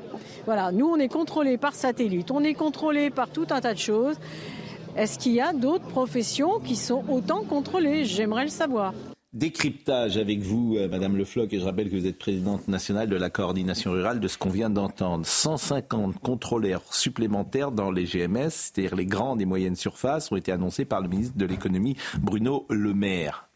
Voilà, nous on est contrôlés par satellite, on est contrôlés par tout un tas de choses. Est-ce qu'il y a d'autres professions qui sont autant contrôlées? J'aimerais le savoir. Décryptage avec vous, euh, Madame Le Floch, et je rappelle que vous êtes présidente nationale de la coordination rurale de ce qu'on vient d'entendre. 150 contrôleurs supplémentaires dans les GMS, c'est-à-dire les grandes et moyennes surfaces, ont été annoncés par le ministre de l'économie Bruno Le Maire.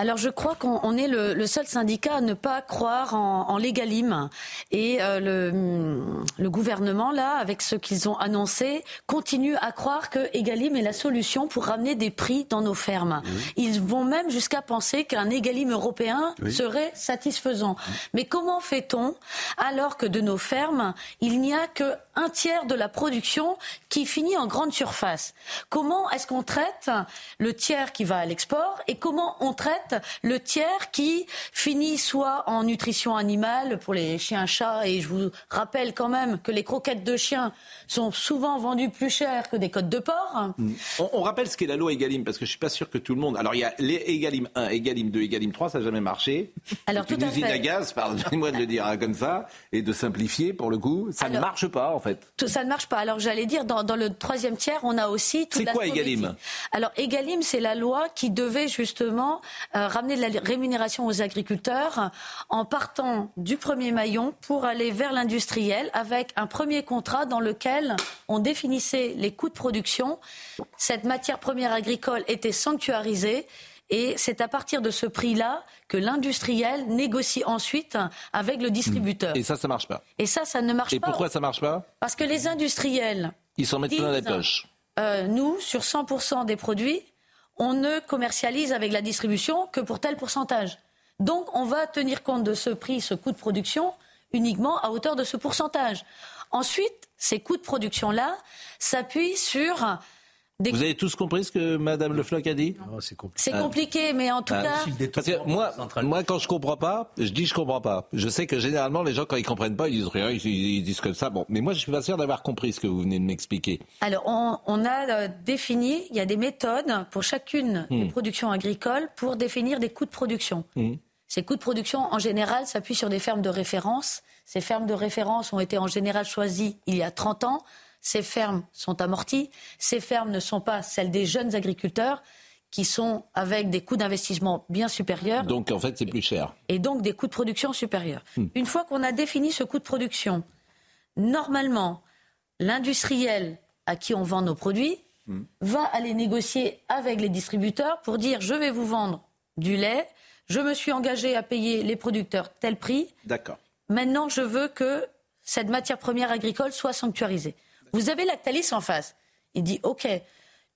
Alors je crois qu'on est le, seul syndicat à ne pas croire en, en l'égalim et euh, le, le, gouvernement là, avec ce qu'ils ont annoncé, continue à croire que Egalim est la solution pour ramener des prix dans nos fermes. Ils vont même jusqu'à penser qu'un Egalim européen serait satisfaisant. Mais comment fait-on alors que de nos fermes il n'y a que un tiers de la production qui finit en grande surface Comment est-ce qu'on traite le tiers qui va à l'export et comment on traite le tiers qui finit soit en nutrition animale pour les chiens chats, et je vous rappelle quand même que les croquettes de chiens sont souvent vendues plus cher que des côtes de porc. Mm. On, rappelle ce qu'est la loi Egalim, parce que je suis pas sûr que tout le monde. Alors il y a les Egalim 1, Egalim 2, Egalim 3, ça n'a jamais marché. Alors tout une usine à gaz, pardonnez-moi de le dire comme ça, et de simplifier pour le coup, ça ne marche pas en fait. Tout, ça ne marche pas. Alors j'allais dire dans, le troisième tiers, on a aussi. C'est quoi Egalim? Alors Egalim, c'est la loi qui devait justement euh, ramener de la rémunération aux agriculteurs en partant du premier maillon pour aller vers l'industriel avec un premier contrat dans lequel on définissait les coûts de production. Cette matière première agricole était sanctuarisée. Et c'est à partir de ce prix-là que l'industriel négocie ensuite avec le distributeur. Et ça, ça marche pas. Et ça, ça ne marche pas. Et pourquoi ça marche pas Parce que les industriels. Ils s'en mettent plein la poche. Euh, nous, sur 100% des produits, on ne commercialise avec la distribution que pour tel pourcentage. Donc, on va tenir compte de ce prix, ce coût de production, uniquement à hauteur de ce pourcentage. Ensuite, ces coûts de production-là s'appuient sur des... Vous avez tous compris ce que Madame Le Floch a dit C'est compliqué. compliqué. mais en tout ah, cas. Parce que moi, moi, quand je comprends pas, je dis je comprends pas. Je sais que généralement, les gens, quand ils comprennent pas, ils disent rien, ils, disent comme ça. Bon, mais moi, je suis pas sûr d'avoir compris ce que vous venez de m'expliquer. Alors, on, a euh, défini, il y a des méthodes pour chacune des hmm. productions agricoles pour définir des coûts de production. Hmm. Ces coûts de production, en général, s'appuient sur des fermes de référence. Ces fermes de référence ont été en général choisies il y a 30 ans. Ces fermes sont amorties. Ces fermes ne sont pas celles des jeunes agriculteurs qui sont avec des coûts d'investissement bien supérieurs. Donc en fait, c'est plus cher. Et donc des coûts de production supérieurs. Hmm. Une fois qu'on a défini ce coût de production, normalement, l'industriel à qui on vend nos produits hmm. va aller négocier avec les distributeurs pour dire je vais vous vendre du lait je me suis engagé à payer les producteurs tel prix. D'accord. Maintenant, je veux que cette matière première agricole soit sanctuarisée. Vous avez Lactalis en face. Il dit OK,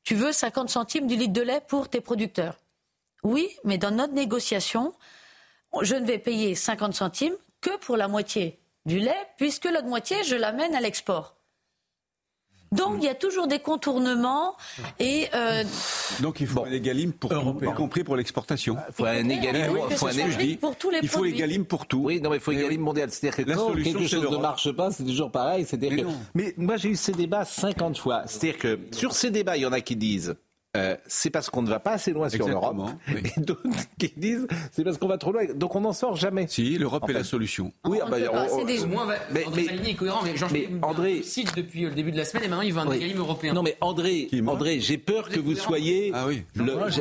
tu veux 50 centimes du litre de lait pour tes producteurs. Oui, mais dans notre négociation, je ne vais payer 50 centimes que pour la moitié du lait, puisque l'autre moitié, je l'amène à l'export. Donc il y a toujours des contournements et euh... donc il faut un égalim pour tout, y compris pour l'exportation. Il faut un égalim, faut un pour tous les Il faut égalim pour tout. Oui, non mais il faut égalim mondial. C'est-à-dire que quand quelque chose ne marche pas, c'est toujours pareil. C'est-à-dire que... mais moi j'ai eu ces débats 50 fois. C'est-à-dire que sur ces débats, il y en a qui disent euh, c'est parce qu'on ne va pas assez loin sur l'Europe. Et d'autres qui disent c'est parce qu'on va trop loin. Donc on n'en sort jamais. Si, l'Europe est la solution. Oui, on, bah, on, des... moins, mais, André mais, est cohérent, mais, mais André cite depuis le début de la semaine et maintenant il veut un oui. européen. Non mais André, André, j'ai peur que vous soyez, ah, oui.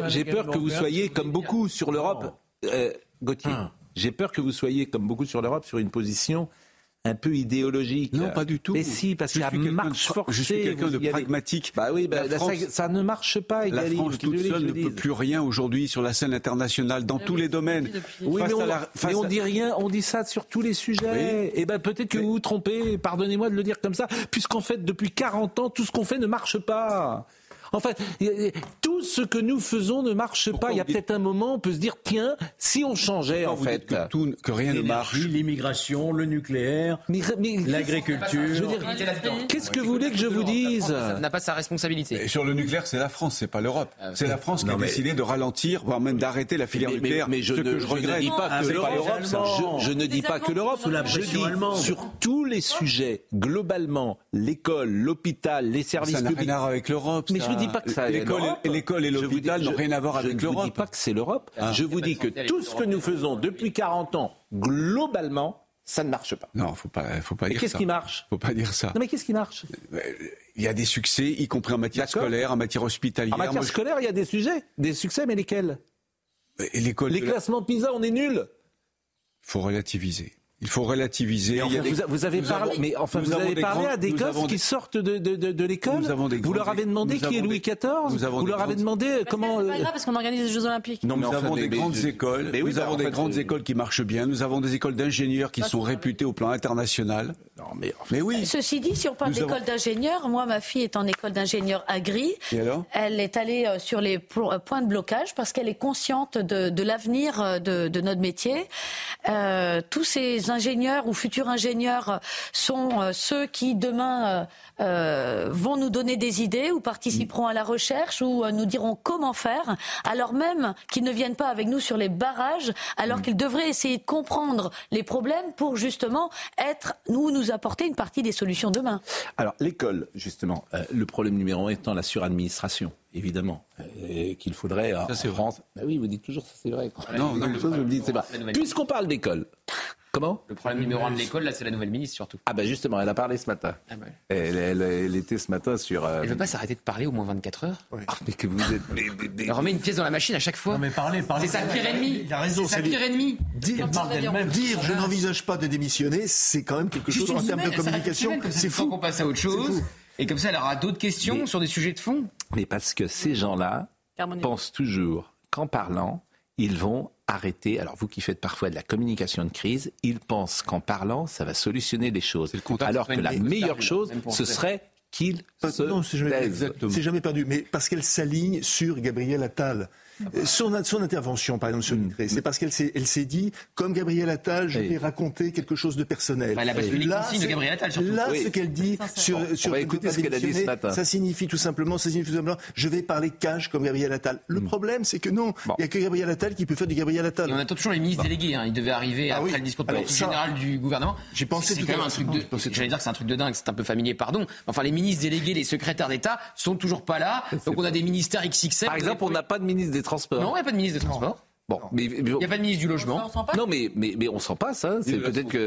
j'ai peur que vous soyez comme beaucoup sur l'Europe. Euh, Gauthier, ah. j'ai peur que vous soyez comme beaucoup sur l'Europe sur une position un peu idéologique. Non, pas du tout. Mais si, parce qu'il y a marche forcée. Je suis quelqu'un de pragmatique. Bah oui, bah, ça, ne marche pas. La France toute seule ne peut plus rien aujourd'hui sur la scène internationale, dans tous les domaines. Oui, mais, on, dit rien, on dit ça sur tous les sujets. Et eh ben peut-être que vous vous trompez, pardonnez-moi de le dire comme ça, puisqu'en fait, depuis 40 ans, tout ce qu'on fait ne marche pas. En fait, tout ce que nous faisons ne marche pas. Il y a peut-être un moment, on peut se dire, tiens, si on changeait, en fait. Que, tout, que rien ne marche. L'immigration, le nucléaire, l'agriculture. Qu'est-ce que vous voulez que je vous dise Ça n'a pas sa responsabilité. sur le nucléaire, c'est la France, c'est pas l'Europe. Ah, c'est la France qui a décidé de ralentir, voire même d'arrêter la filière nucléaire. Mais, je, ne, je, ne, dis pas que l'Europe. Je, ne dis pas que l'Europe. Je dis sur tous les sujets, globalement, l'école, l'hôpital, les services publics. Ça n'a rien à voir avec l'Europe dis pas que ça L'école et l'hôpital n'ont rien à voir avec l'Europe. Je ne dis pas que c'est l'Europe. Ah. Je vous dis que tout ce que nous faisons depuis 40 ans, globalement, ça ne marche pas. Non, faut pas, faut pas dire ça. Qu'est-ce qui marche? Faut pas dire ça. Non, mais qu'est-ce qui marche? Euh, Il y a des succès, y compris en matière scolaire, en matière hospitalière. En matière scolaire, il y a des sujets, des succès, mais lesquels? Les classements PISA, on est nuls. Faut relativiser. Il faut relativiser. vous, avez parlé, mais enfin, vous avez parlé à des gosses qui sortent de, de, de, l'école. Vous leur avez demandé qui est Louis XIV. Vous leur avez demandé comment. C'est pas grave parce qu'on organise les Jeux Olympiques. Non, mais nous avons des grandes écoles. Nous avons des grandes écoles qui marchent bien. Nous avons des écoles d'ingénieurs qui sont réputées au plan international. mais, oui. Ceci dit, si on parle d'école d'ingénieur, moi, ma fille est en école d'ingénieur agri. Et alors Elle est allée euh, sur les euh, points de blocage parce qu'elle est consciente de, l'avenir euh, de, notre métier. tous ces ingénieurs ou futurs ingénieurs sont ceux qui demain vont nous donner des idées ou participeront à la recherche ou nous diront comment faire, alors même qu'ils ne viennent pas avec nous sur les barrages, alors mm. qu'ils devraient essayer de comprendre les problèmes pour justement être, nous, nous apporter une partie des solutions demain. Alors, l'école, justement, euh, le problème numéro un étant la suradministration, évidemment, euh, qu'il faudrait en France. Oui, vous dites toujours ça, c'est vrai. Non, non, chose, vous dites, c'est pas. Puisqu'on parle d'école, Comment? Le problème numéro un de l'école, là, c'est la nouvelle ministre surtout. Ah bah justement, elle a parlé ce matin. Ah bah elle, était ce matin sur... Euh... Elle veut pas s'arrêter de parler au moins 24 heures? Ah, mais que vous êtes... Elle remet une pièce dans la machine à chaque fois. Non mais parlez, parlez. C'est sa pire ennemi. Il a raison. C'est sa pire ennemi. Dire, dire je n'envisage pas de démissionner, c'est quand même quelque chose en termes de communication. C'est fou. qu'on passe à autre chose. Et comme ça, elle aura d'autres questions sur des sujets de fond. Mais parce que ces gens-là pensent toujours qu'en parlant, ils vont arrêter. Alors vous qui faites parfois de la communication de crise, ils pensent qu'en parlant, ça va solutionner les choses. Alors que la meilleure chose, ce serait qu'ils se non, c'est jamais, jamais perdu. Mais parce qu'elle s'aligne sur Gabriel Attal. Son, son, intervention, par exemple, sur mm. c'est parce qu'elle s'est, elle s'est dit, comme Gabriel Attal, je vais raconter quelque chose de personnel. Elle a là, de Gabriel Attal, surtout. Là, ce qu'elle dit sur, sur écouter ce qu'elle a dit ce matin. Ça signifie tout simplement, ça signifie tout simplement, je vais parler cash comme Gabriel Attal. Le mm. problème, c'est que non, il n'y a que Gabriel Attal qui peut faire du Gabriel Attal. Et on attend toujours les ministres délégués. Hein. Ils devaient arriver ah après le discours de politique général du gouvernement. J'ai pensé c'est quand même un truc de. J'allais dire que c'est un truc de dingue. C'est un peu familier, pardon. Enfin, les ministres délégués, les secrétaires d'État sont toujours pas là. Donc on a des ministères XXL. Par exemple, on n'a pas de ministre des Transports. Non, il n'y a pas de ministre des Transports. Bon, mais, il n'y a pas de ministre du logement. Non, mais, mais, mais on s'en passe. Hein. C'est peut-être que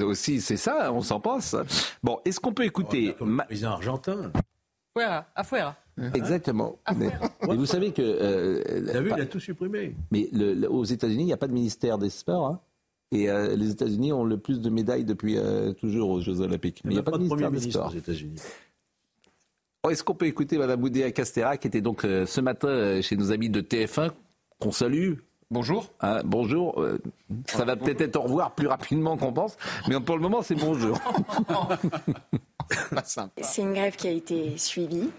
euh, aussi c'est ça, hein, on s'en passe. Bon, est-ce qu'on peut écouter oh, le président argentin Fuera, afuera. Exactement. Mais, vous savez que. Euh, vu, il a tout supprimé. Mais aux États-Unis, il n'y a pas de ministère des Sports. Hein. Et euh, les États-Unis ont le plus de médailles depuis euh, toujours aux Jeux Olympiques. Mais il n'y a, pas de ministère des Sports. aux États-Unis. Est-ce qu'on peut écouter Mme Boudéa Castera, qui était donc ce matin chez nos amis de TF1, qu'on salue? Bonjour. Ah, bonjour. Euh, ça va peut-être être au revoir plus rapidement qu'on pense, mais pour le moment, c'est bonjour. c'est une grève qui a été suivie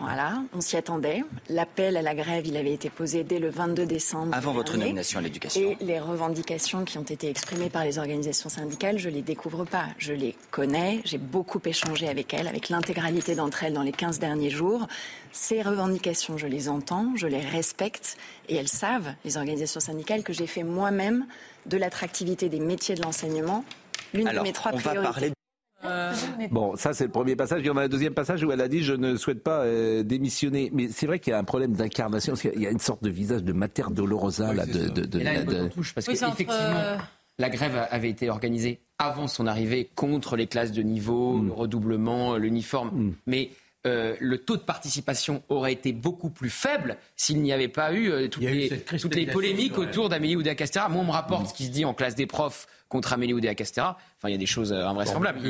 voilà, on s'y attendait. L'appel à la grève, il avait été posé dès le 22 décembre. Avant votre nomination à l'éducation. Et les revendications qui ont été exprimées par les organisations syndicales, je les découvre pas. Je les connais. J'ai beaucoup échangé avec elles, avec l'intégralité d'entre elles dans les 15 derniers jours. Ces revendications, je les entends, je les respecte. Et elles savent, les organisations syndicales, que j'ai fait moi-même de l'attractivité des métiers de l'enseignement l'une de mes trois on priorités. Va parler euh, bon, ça c'est le premier passage. Il y en a un deuxième passage où elle a dit je ne souhaite pas euh, démissionner. Mais c'est vrai qu'il y a un problème d'incarnation. Il y a une sorte de visage de Mater Dolorosa là, de, de, de, de... touche parce qu'effectivement, euh, la grève avait été organisée avant son arrivée contre les classes de niveau, mm. le redoublement, l'uniforme. Mm. Mais le taux de participation aurait été beaucoup plus faible s'il n'y avait pas eu toutes, les, toutes les, polémiques autour d'Amélie Oudéa-Castéra. Moi, on me rapporte ce qui se dit en classe des profs contre Amélie Oudéa-Castéra. Enfin, il y a des choses euh, invraisemblables.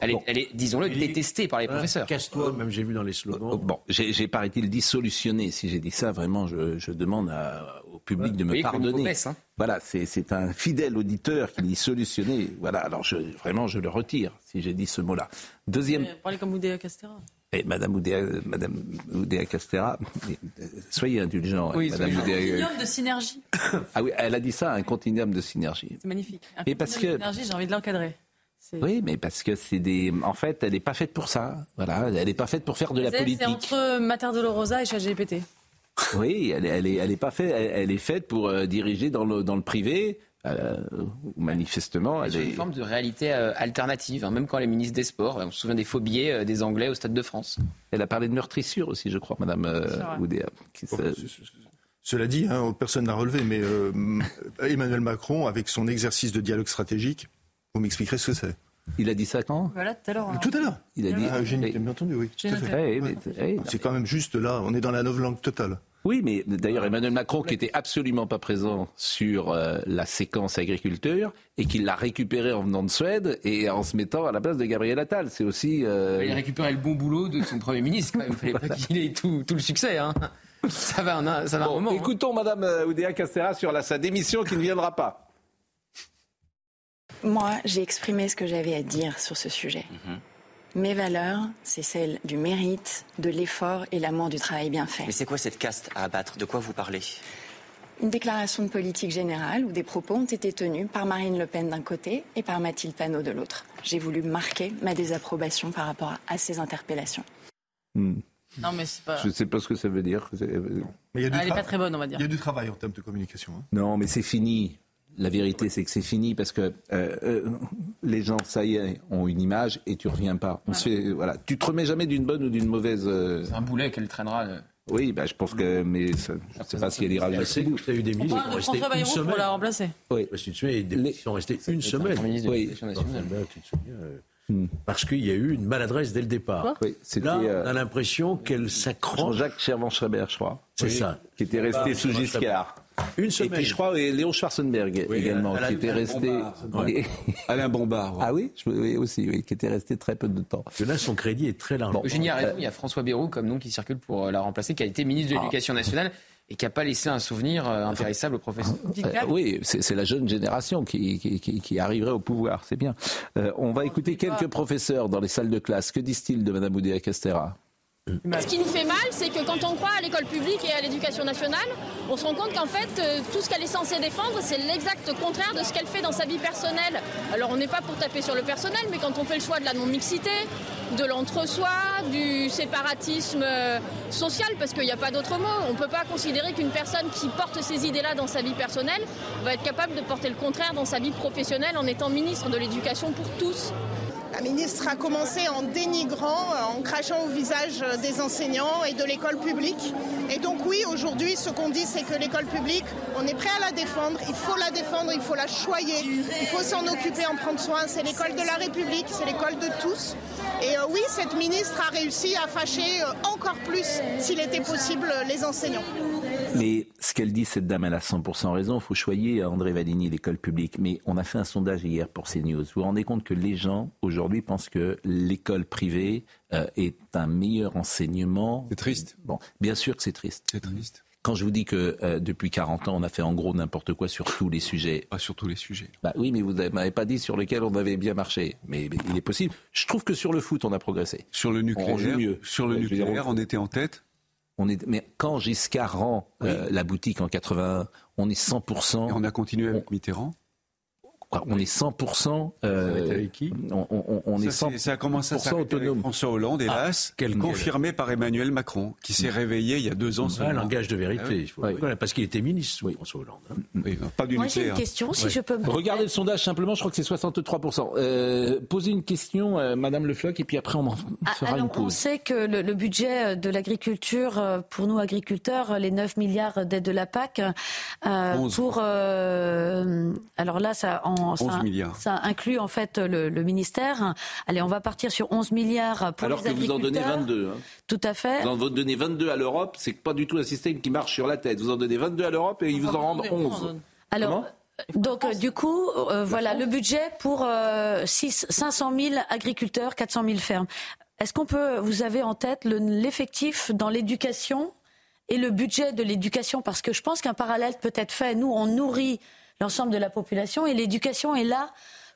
elle, est, disons-le, détestée par les professeurs. Casse-toi, même j'ai vu dans les slogans. Bon, j'ai, paraît-il, dit solutionner. Si j'ai dit ça, vraiment, je, demande au public de me pardonner. Hein. Voilà, c'est, un fidèle auditeur qui dit solutionner. Voilà, alors je, vraiment, je le retire si j'ai dit ce mot-là. Deuxième. Parlez comme Oudéa-Castéra. Et Madame Oudéa, Madame Oudéa Castera, soyez indulgent. Oui, Madame un continuum de synergie. ah oui, elle a dit ça, un continuum de synergie. C'est magnifique. Un et parce que synergie, j'ai envie de l'encadrer. Oui, mais parce que c'est des. En fait, elle n'est pas faite pour ça. Voilà, elle n'est pas faite pour faire de la politique. C'est entre Mater Dolorosa et ChatGPT. Oui, elle, elle, est, elle est pas faite. Elle, est faite pour euh, diriger dans le dans le privé euh, manifestement, elle est une forme de réalité euh, alternative, hein, même quand elle est ministre des Sports. On se souvient des faux billets euh, des Anglais au Stade de France. Elle a parlé de meurtrissure aussi, je crois, Madame Oudéa. Cela dit, hein, personne n'a relevé, mais Emmanuel Macron, avec son exercice de dialogue stratégique, vous m'expliquerez ce que c'est. Il a dit ça quand? Voilà, tout à l'heure. Tout à l'heure. Il a dit. Ah, J'ai bien entendu, oui. c'est quand même juste là, on est dans la langue totale. Oui, mais d'ailleurs Emmanuel Macron, qui était absolument pas présent sur euh, la séquence agriculture, et qui l'a récupéré en venant de Suède et en se mettant à la place de Gabriel Attal. C'est aussi. Euh... Il a récupéré le bon boulot de son Premier ministre. Il fallait pas qu'il ait tout, le succès. Hein. Ça va, un, ça va un moment. Hein. Écoutons Madame euh, Oudéa Castera sur la, sa démission qui ne viendra pas. Moi, j'ai exprimé ce que j'avais à dire sur ce sujet. Mhm. Mes valeurs, c'est celle du mérite, de l'effort et l'amour du travail bien fait. Mais c'est quoi cette caste à abattre? De quoi vous parlez? Une déclaration de politique générale où des propos ont été tenus par Marine Le Pen d'un côté et par Mathilde Panot de l'autre. J'ai voulu marquer ma désapprobation par rapport à ces interpellations. Hmm. Non, mais c'est pas... Je ne sais pas ce que ça veut dire. Mais Elle n'est pas très bonne, on va dire. Il y a du travail en termes de communication. Hein. Non, mais c'est fini. La vérité, c'est que c'est fini parce que euh, euh, les gens, ça y est, ont une image et tu reviens pas. On se fait, voilà. Tu te remets jamais d'une bonne ou d'une mauvaise. Euh, c'est un boulet qu'elle traînera. Oui, bah, je pense que, mais ça, je ne sais pas si elle ira jusqu'au bout. Tu as eu des ministres qui sont restés une semaine. pour la remplacer. Oui. Parce que tu te souviens, des sont restés une semaine. Oui. Hmm. Parce qu'il y a eu une maladresse dès le départ. Oui, Là, on a l'impression qu'elle s'accroche. Jean-Jacques Chervan-Schreiber, je crois. C'est ça. Qui était resté sous Giscard. Une semaine. Et puis je crois et Léon Schwarzenberg également, qui était resté. Alain Bombard. Ah oui, oui aussi, oui, qui était resté très peu de temps. là, son crédit est très large. Eugénie a raison, il y a François Bayrou comme nom qui circule pour la remplacer, qui a été ministre de ah. l'Éducation nationale et qui n'a pas laissé un souvenir euh, impérissable au professeur. Euh, oui, c'est la jeune génération qui, qui, arriverait au pouvoir, c'est bien. Euh, on va écouter quelques professeurs dans les salles de classe. Que disent-ils de Mme Oudéa Castera? Ce qui nous fait mal, c'est que quand on croit à l'école publique et à l'éducation nationale, on se rend compte qu'en fait, euh, tout ce qu'elle est censée défendre, c'est l'exact contraire de ce qu'elle fait dans sa vie personnelle. Alors on n'est pas pour taper sur le personnel, mais quand on fait le choix de la non-mixité, de l'entre-soi, du séparatisme euh, social, parce qu'il n'y a pas d'autre mot, on ne peut pas considérer qu'une personne qui porte ces idées-là dans sa vie personnelle va être capable de porter le contraire dans sa vie professionnelle en étant ministre de l'éducation pour tous. La ministre a commencé en dénigrant, en crachant au visage des enseignants et de l'école publique. Et donc oui, aujourd'hui, ce qu'on dit, c'est que l'école publique, on est prêt à la défendre, il faut la défendre, il faut la choyer, il faut s'en occuper, en prendre soin. C'est l'école de la République, c'est l'école de tous. Et euh, oui, cette ministre a réussi à fâcher euh, encore plus, s'il était possible, les enseignants. Mais ce qu'elle dit, cette dame, elle a 100% raison. Il faut choyer André Valigny, l'école publique. Mais on a fait un sondage hier pour CNews. Vous vous rendez compte que les gens, aujourd'hui, pensent que l'école privée euh, est un meilleur enseignement. C'est triste. Bon, bien sûr que c'est triste. C'est triste. Quand je vous dis que euh, depuis 40 ans, on a fait en gros n'importe quoi sur tous les sujets. Pas sur tous les sujets. Bah oui, mais vous ne m'avez pas dit sur lesquels on avait bien marché. Mais, il est possible. Je trouve que sur le foot, on a progressé. Sur le nucléaire, on mieux. Sur le nucléaire, on était en tête. On est, mais quand Giscard rend euh, la boutique en 81, on est 100%. Et on a continué avec Mitterrand on est 100%. Euh, avec qui on, est 100%, ça a commencé à autonome. François Hollande, ah, hélas, qu'elle confirmée par Emmanuel Macron, qui s'est réveillé il y a deux ans. Un langage de vérité, ah parce qu'il était ministre, François Hollande. Hein. pas du Moi, j'ai une question, si je peux me Regardez le sondage simplement, je crois que c'est 63%. Euh, posez une question, euh, Madame Le Floch, et puis après on en ah, fera une pause. On sait que le, budget de l'agriculture, euh, pour nous agriculteurs, les 9 milliards d'aides de la PAC, euh, pour... alors là, ça en ça, inclut en fait le, ministère. Allez, on va partir sur 11 milliards pour Alors que vous en donnez 22. Hein. Tout à fait. Vous en donnez 22 à l'Europe, c'est pas du tout un système qui marche sur la tête. Vous en donnez 22 à l'Europe et ils vous en rendent 11. Alors, donc, euh, du coup, euh, voilà le budget pour 500 000 agriculteurs, 400 000 fermes. Est-ce qu'on peut, vous avez en tête l'effectif dans l'éducation et le budget de l'éducation? Parce que je pense qu'un parallèle peut être fait. Nous, on nourrit l'ensemble de la population. Et l'éducation est là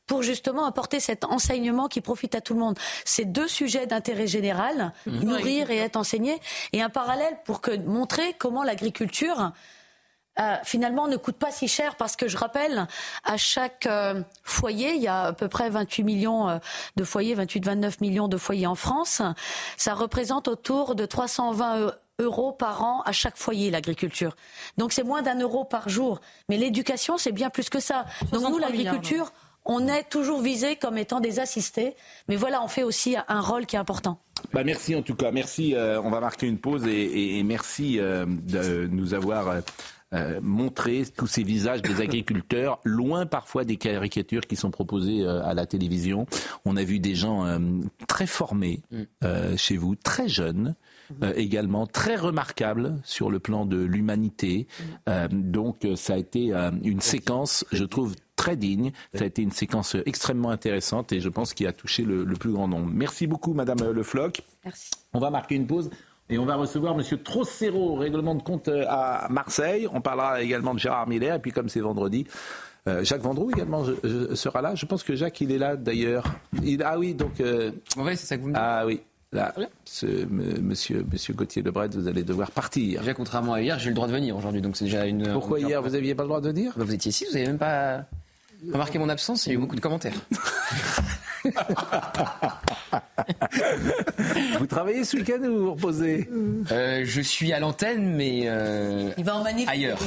pour justement apporter cet enseignement qui profite à tout le monde. C'est deux sujets d'intérêt général, mhm. nourrir et être enseigné, et un parallèle pour que, montrer comment l'agriculture euh, finalement ne coûte pas si cher parce que je rappelle, à chaque euh, foyer, il y a à peu près 28 millions euh, de foyers, 28-29 millions de foyers en France. Ça représente autour de 320 euros par an à chaque foyer, l'agriculture. Donc c'est moins d'un euro par jour. Mais l'éducation, c'est bien plus que ça. Donc nous, l'agriculture, on est toujours visé comme étant des assistés. Mais voilà, on fait aussi un rôle qui est important. Bah merci en tout cas. Merci. Euh, on va marquer une pause et, merci euh, de nous avoir. Euh, montré tous ces visages des agriculteurs, loin parfois des caricatures qui sont proposées à la télévision. On a vu des gens très formés mm. chez vous, très jeunes, euh, également très remarquable sur le plan de l'humanité. Euh, donc euh, ça a été une séquence, je trouve, très digne. Ça a été une séquence extrêmement intéressante et je pense qu'il a touché le, plus grand nombre. Merci beaucoup, Madame Le Floch. Merci. On va marquer une pause. Et on va recevoir Monsieur Trossero, règlement de compte à Marseille. On parlera également de Gérard Miller. Et puis comme c'est vendredi, Euh, Jacques Vendroux également sera là. Je pense que Jacques, il est là d'ailleurs. ah oui, donc. Euh, c'est ça que vous me dites. Ah oui. Là, ce, monsieur, monsieur Gauthier Lebret, vous allez devoir partir. Déjà, contrairement à hier, j'ai le droit de venir aujourd'hui, donc c'est déjà une. Pourquoi hier, vous n'aviez pas le droit de venir? Bah, Vous étiez ici, vous n'avez même pas remarqué mon absence, il y a eu beaucoup de commentaires. vous travaillez ce week-end ou vous reposez euh, Je suis à l'antenne, mais euh, il va en manif ailleurs.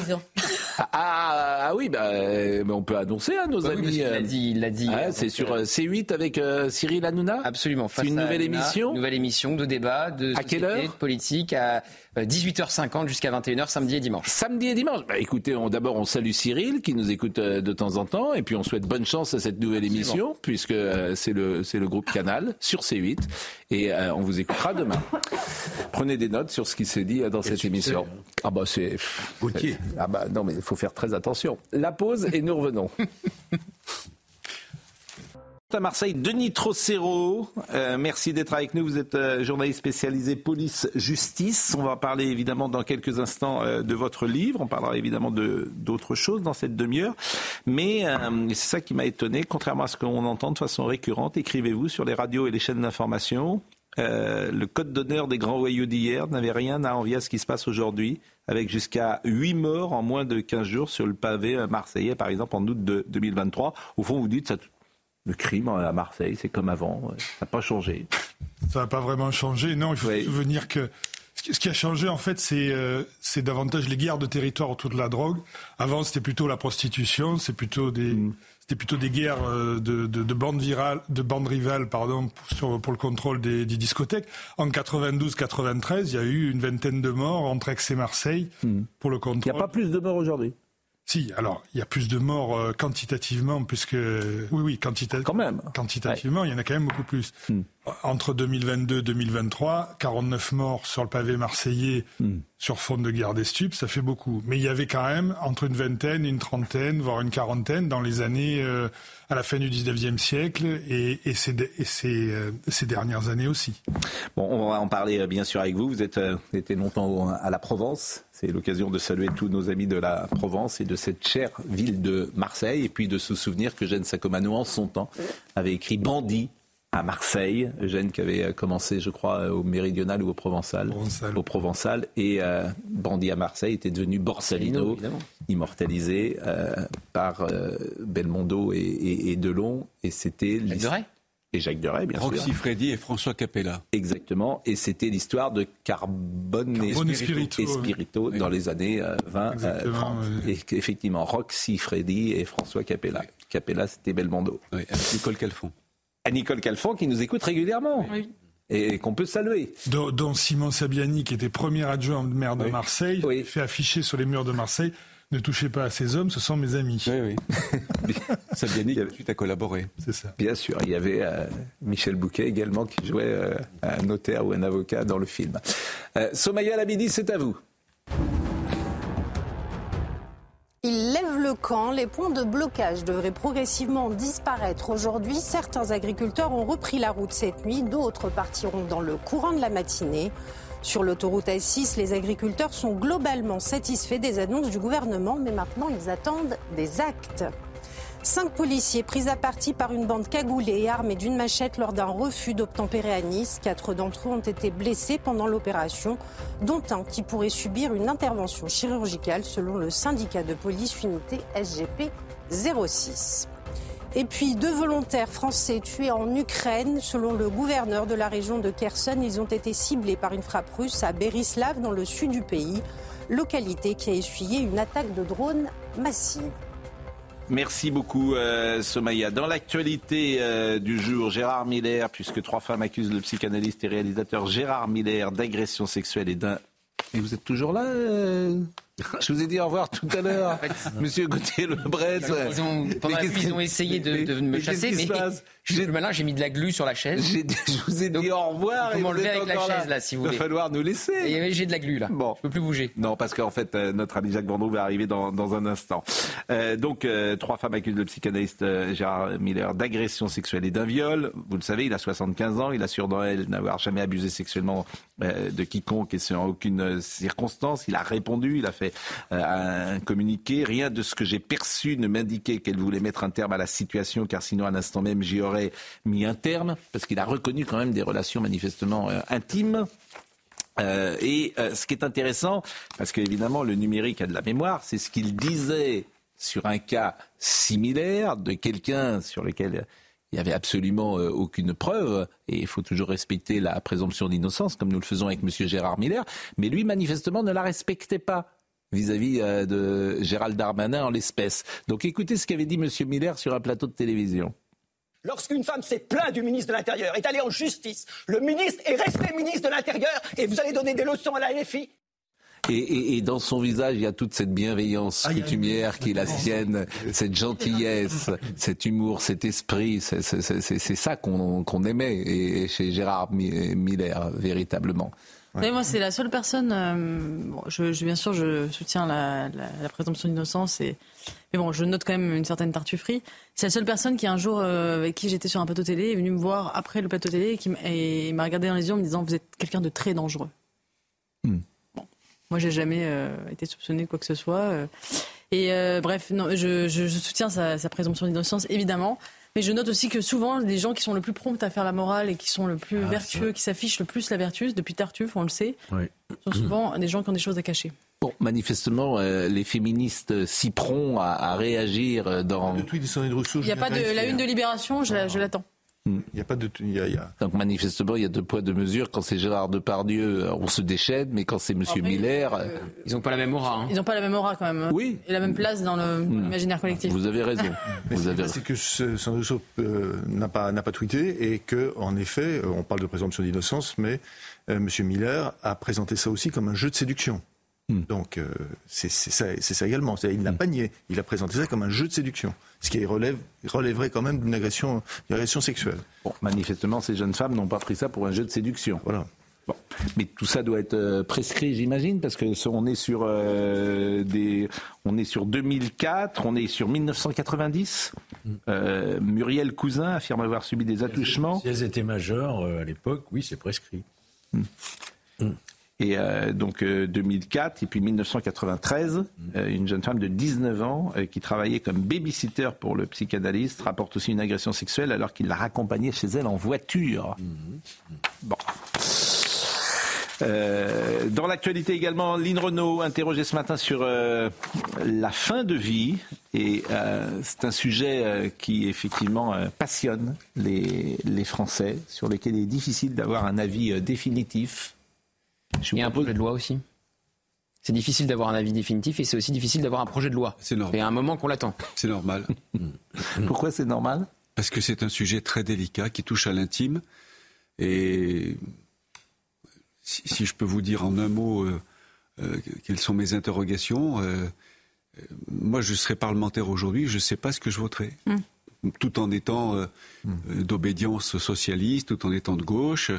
Ah, ah, ah, oui, bah, euh, on peut annoncer à nos bah amis. il l'a dit, il l'a dit. Ah, c'est sur C8 avec Cyril Hanouna. Absolument. C'est une nouvelle émission. Nouvelle émission de débat, de à quelle heure de politique à 18h50 jusqu'à 21h samedi et dimanche. Samedi et dimanche. Bah, écoutez, d'abord on salue Cyril qui nous écoute de temps en temps et puis on souhaite bonne chance à cette nouvelle émission puisque c'est le c'est le groupe Canal sur C8 et on vous écoutera demain. Prenez des notes sur ce qui s'est dit dans cette émission. Hein. Ah bah c'est Gauthier. Ah bah non mais il faut faire très attention. La pause et nous revenons. à Marseille, Denis Trocero, euh, merci d'être avec nous. Vous êtes euh, journaliste spécialisé police-justice. On va parler évidemment dans quelques instants euh, de votre livre. On parlera évidemment de d'autres choses dans cette demi-heure. Mais c'est ça qui m'a étonné. Contrairement à ce qu'on entend de façon récurrente, écrivez-vous sur les radios et les chaînes d'information. le code d'honneur des grands voyous d'hier n'avait rien à envier à ce qui se passe aujourd'hui, avec jusqu'à 8 morts en moins de 15 jours sur le pavé marseillais, par exemple en août de 2023. Au fond, vous dites ça le crime à Marseille, c'est comme avant, ça n'a pas changé. Ça n'a pas vraiment changé. Non, il faut se souvenir que ce qui a changé, en fait, euh, c'est davantage les guerres de territoire autour de la drogue. Avant, c'était plutôt la prostitution, plutôt mm. c'était plutôt des guerres euh, de, de, bandes virales, de bandes rivales, pardon, pour, pour le contrôle des, discothèques. En 92-93, il y a eu une vingtaine de morts entre Aix et Marseille mm. pour le contrôle. Il n'y a pas plus de morts aujourd'hui. Si, alors il y a plus de morts euh, quantitativement, puisque oui, oui, quantitativement. Quand même. Quantitativement, il y en a quand même beaucoup plus. Hmm. Entre 2022 et 2023, 49 morts sur le pavé marseillais hmm. sur fond de guerre des stupes, ça fait beaucoup. Mais il y avait quand même entre une vingtaine, une trentaine, voire une quarantaine dans les années euh, à la fin du 19e siècle et, et, ces, et ces, euh, ces, dernières années aussi. Bon, on va en parler bien sûr avec vous. Vous êtes, vous été longtemps à la Provence. C'est l'occasion de saluer tous nos amis de la Provence et de cette chère ville de Marseille, et puis de se souvenir que Jeanne Sacomano, en son temps, avait écrit Bandit à Marseille. Eugène qui avait commencé, je crois, au Méridional ou au Provençal. Au Provençal. Et euh, Bandit à Marseille était devenu Borsalino, immortalisé euh, par euh, Belmondo et, Delon. Et c'était et Jacques Deray, bien sûr. Roxy Freddy et François Capella. Exactement. Et c'était l'histoire de Carbone, et Spirito, dans les années 20, euh, 30. Euh, et effectivement, Roxy Freddy et François Capella. Capella, c'était Belmondo. Oui, Nicole Calfon. À Nicole Calfon, qui nous écoute régulièrement. Oui et qu'on peut saluer. Dont, Simon Sabiani, qui était premier adjoint maire de Marseille, fait afficher sur les murs de Marseille ne touchez pas à ces hommes, ce sont mes amis. Oui, oui. Sabiani tu as collaboré. C'est ça. Bien sûr. Il y avait euh, Michel Bouquet également qui jouait euh, un notaire ou un avocat dans le film. Euh, Somaya Labidi, c'est à vous. Il lève le camp. Les points de blocage devraient progressivement disparaître. Aujourd'hui, certains agriculteurs ont repris la route cette nuit. D'autres partiront dans le courant de la matinée. Sur l'autoroute A6, les agriculteurs sont globalement satisfaits des annonces du gouvernement, mais maintenant ils attendent des actes. Cinq policiers pris à partie par une bande cagoulée et armée d'une machette lors d'un refus d'obtempérer à Nice. Quatre d'entre eux ont été blessés pendant l'opération, dont un qui pourrait subir une intervention chirurgicale selon le syndicat de police unité SGP 06. Et puis deux volontaires français tués en Ukraine. Selon le gouverneur de la région de Kherson, ils ont été ciblés par une frappe russe à Berislav dans le sud du pays, localité qui a essuyé une attaque de drone massive. Merci beaucoup, euh, Somaya. Dans l'actualité euh, du jour, Gérard Miller, puisque trois femmes accusent le psychanalyste et réalisateur Gérard Miller d'agression sexuelle et d'un... Et vous êtes toujours là euh Je vous ai dit au revoir tout à l'heure, Monsieur Gauthier Lebret. Ils ont, pendant ils ont essayé de, de me chasser, mais j'ai malin, j'ai mis de la glu sur la chaise. Je vous ai dit au revoir. Vous m'enlevez avec la chaise là, si vous voulez. Il va falloir nous laisser. J'ai de la glu là. Bon, je peux plus bouger. Non, parce qu'en fait, euh, notre ami Jacques Bordeaux va arriver dans, dans un instant. Euh, donc, euh, trois femmes accusent le psychanalyste Gérard Miller d'agression sexuelle et d'un viol. Vous le savez, il a 75 ans. Il assure dans elle n'avoir jamais abusé sexuellement de quiconque et sans aucune circonstance. Il a répondu. Il a fait fait un communiqué. Rien de ce que j'ai perçu ne m'indiquait qu'elle voulait mettre un terme à la situation, car sinon, à l'instant même, j'y aurais mis un terme, parce qu'il a reconnu quand même des relations manifestement intimes. et ce qui est intéressant, parce qu'évidemment le numérique a de la mémoire, c'est ce qu'il disait sur un cas similaire de quelqu'un sur lequel il n'y avait absolument euh, aucune preuve, et il faut toujours respecter la présomption d'innocence, comme nous le faisons avec M. Gérard Miller, mais lui, manifestement, ne la respectait pas vis-à-vis euh, de Gérald Darmanin en l'espèce. Donc écoutez ce qu'avait dit M. Miller sur un plateau de télévision. Lorsqu'une femme s'est plainte du ministre de l'Intérieur, est allée en justice, le ministre est resté ministre de l'Intérieur, et vous allez donner des leçons à la LFI et, dans son visage, il y a toute cette bienveillance ah, coutumière qui est la sienne, cette gentillesse, cet humour, cet esprit. C'est ça qu'on aimait et chez Gérard Miller, véritablement. Moi, c'est la seule personne. Euh, je, bien sûr, je soutiens la, présomption d'innocence, et, mais bon, je note quand même une certaine tartufferie. C'est la seule personne qui, un jour, euh, avec qui j'étais sur un plateau télé, est venue me voir après le plateau télé et qui m'a regardé dans les yeux en me disant Vous êtes quelqu'un de très dangereux. Hmm. Moi, j'ai jamais euh, été soupçonné de quoi que ce soit. Et bref, non, je, je, soutiens sa, sa présomption d'innocence, évidemment. Mais je note aussi que souvent, les gens qui sont le plus prompts à faire la morale et qui sont le plus ah, vertueux, qui s'affichent le plus la vertu, depuis Tartuffe, on le sait, sont souvent des gens qui ont des choses à cacher. Bon, manifestement, les féministes s'y pront à, à réagir dans. Le tweet de Il n'y a pas de la une de Libération, je l'attends. Il n'y a pas de. Y a, Donc manifestement, il y a deux poids deux mesures. Quand c'est Gérard Depardieu, on se déchaîne, mais quand c'est Monsieur Miller, euh, ils n'ont pas la même aura. Hein. Ils n'ont pas la même aura quand même. Hein. Oui. Et la même place dans l'imaginaire collectif. Vous avez raison. Vous avez. C'est que Sandro euh, n'a pas tweeté et que en effet, euh, on parle de présomption d'innocence, mais M. Monsieur Miller a présenté ça aussi comme un jeu de séduction. Hmm. Donc euh, c'est ça, ça, également. Il n'a hmm. pas nié. Il a présenté ça comme un jeu de séduction, ce qui relève, relèverait quand même d'une agression, agression sexuelle. Bon, manifestement, ces jeunes femmes n'ont pas pris ça pour un jeu de séduction. Voilà. Bon. Mais tout ça doit être euh, prescrit, j'imagine, parce que on est sur euh, des, on est sur 2004, on est sur 1990. Hmm. Muriel Cousin affirme avoir subi des attouchements. Si elles étaient majeures à l'époque, oui, c'est prescrit et euh, donc 2004 euh, et puis 1993, euh, une jeune femme de 19 ans qui travaillait comme babysitter pour le psychanalyste rapporte aussi une agression sexuelle alors qu'il la raccompagnait chez elle en voiture. Bon. dans l'actualité également, Lynn Renault, interrogée ce matin sur la fin de vie. Et c'est un sujet qui effectivement passionne les, les Français, sur lequel il est difficile d'avoir un avis définitif. Il y a un projet de loi aussi. C'est difficile d'avoir un avis définitif et c'est aussi difficile d'avoir un projet de loi. C'est normal. Et à un moment qu'on l'attend. C'est normal. Pourquoi c'est normal? Parce que c'est un sujet très délicat qui touche à l'intime. Et si, je peux vous dire en un mot euh, euh, quelles sont mes interrogations, euh, moi je serai parlementaire aujourd'hui, je ne sais pas ce que je voterai. Hmm. Tout en étant hmm. d'obédience socialiste, tout en étant de gauche.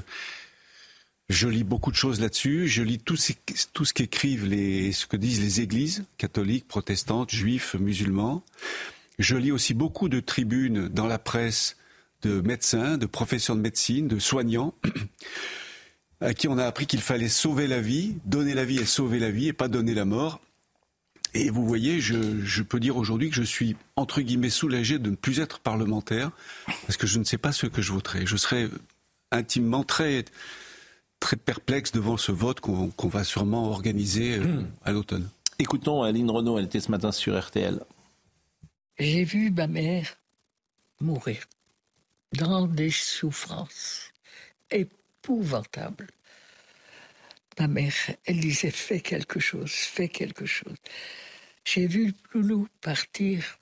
Je lis beaucoup de choses là-dessus. Je lis tout ce, qu'écrivent les, ce que disent les églises catholiques, protestantes, juifs, musulmans. Je lis aussi beaucoup de tribunes dans la presse de médecins, de professeurs de médecine, de soignants, à qui on a appris qu'il fallait sauver la vie, donner la vie et sauver la vie et pas donner la mort. Et vous voyez, je, je peux dire aujourd'hui que je suis, entre guillemets, soulagé de ne plus être parlementaire, parce que je ne sais pas ce que je voterai. Je serai intimement très très perplexe devant ce vote qu'on va sûrement organiser euh, hmm. à l'automne. Écoutons Aline Renault, elle était ce matin sur RTL. J'ai vu ma mère mourir dans des souffrances épouvantables. Ma mère, elle disait fais quelque chose, fais quelque chose. J'ai vu Loulou partir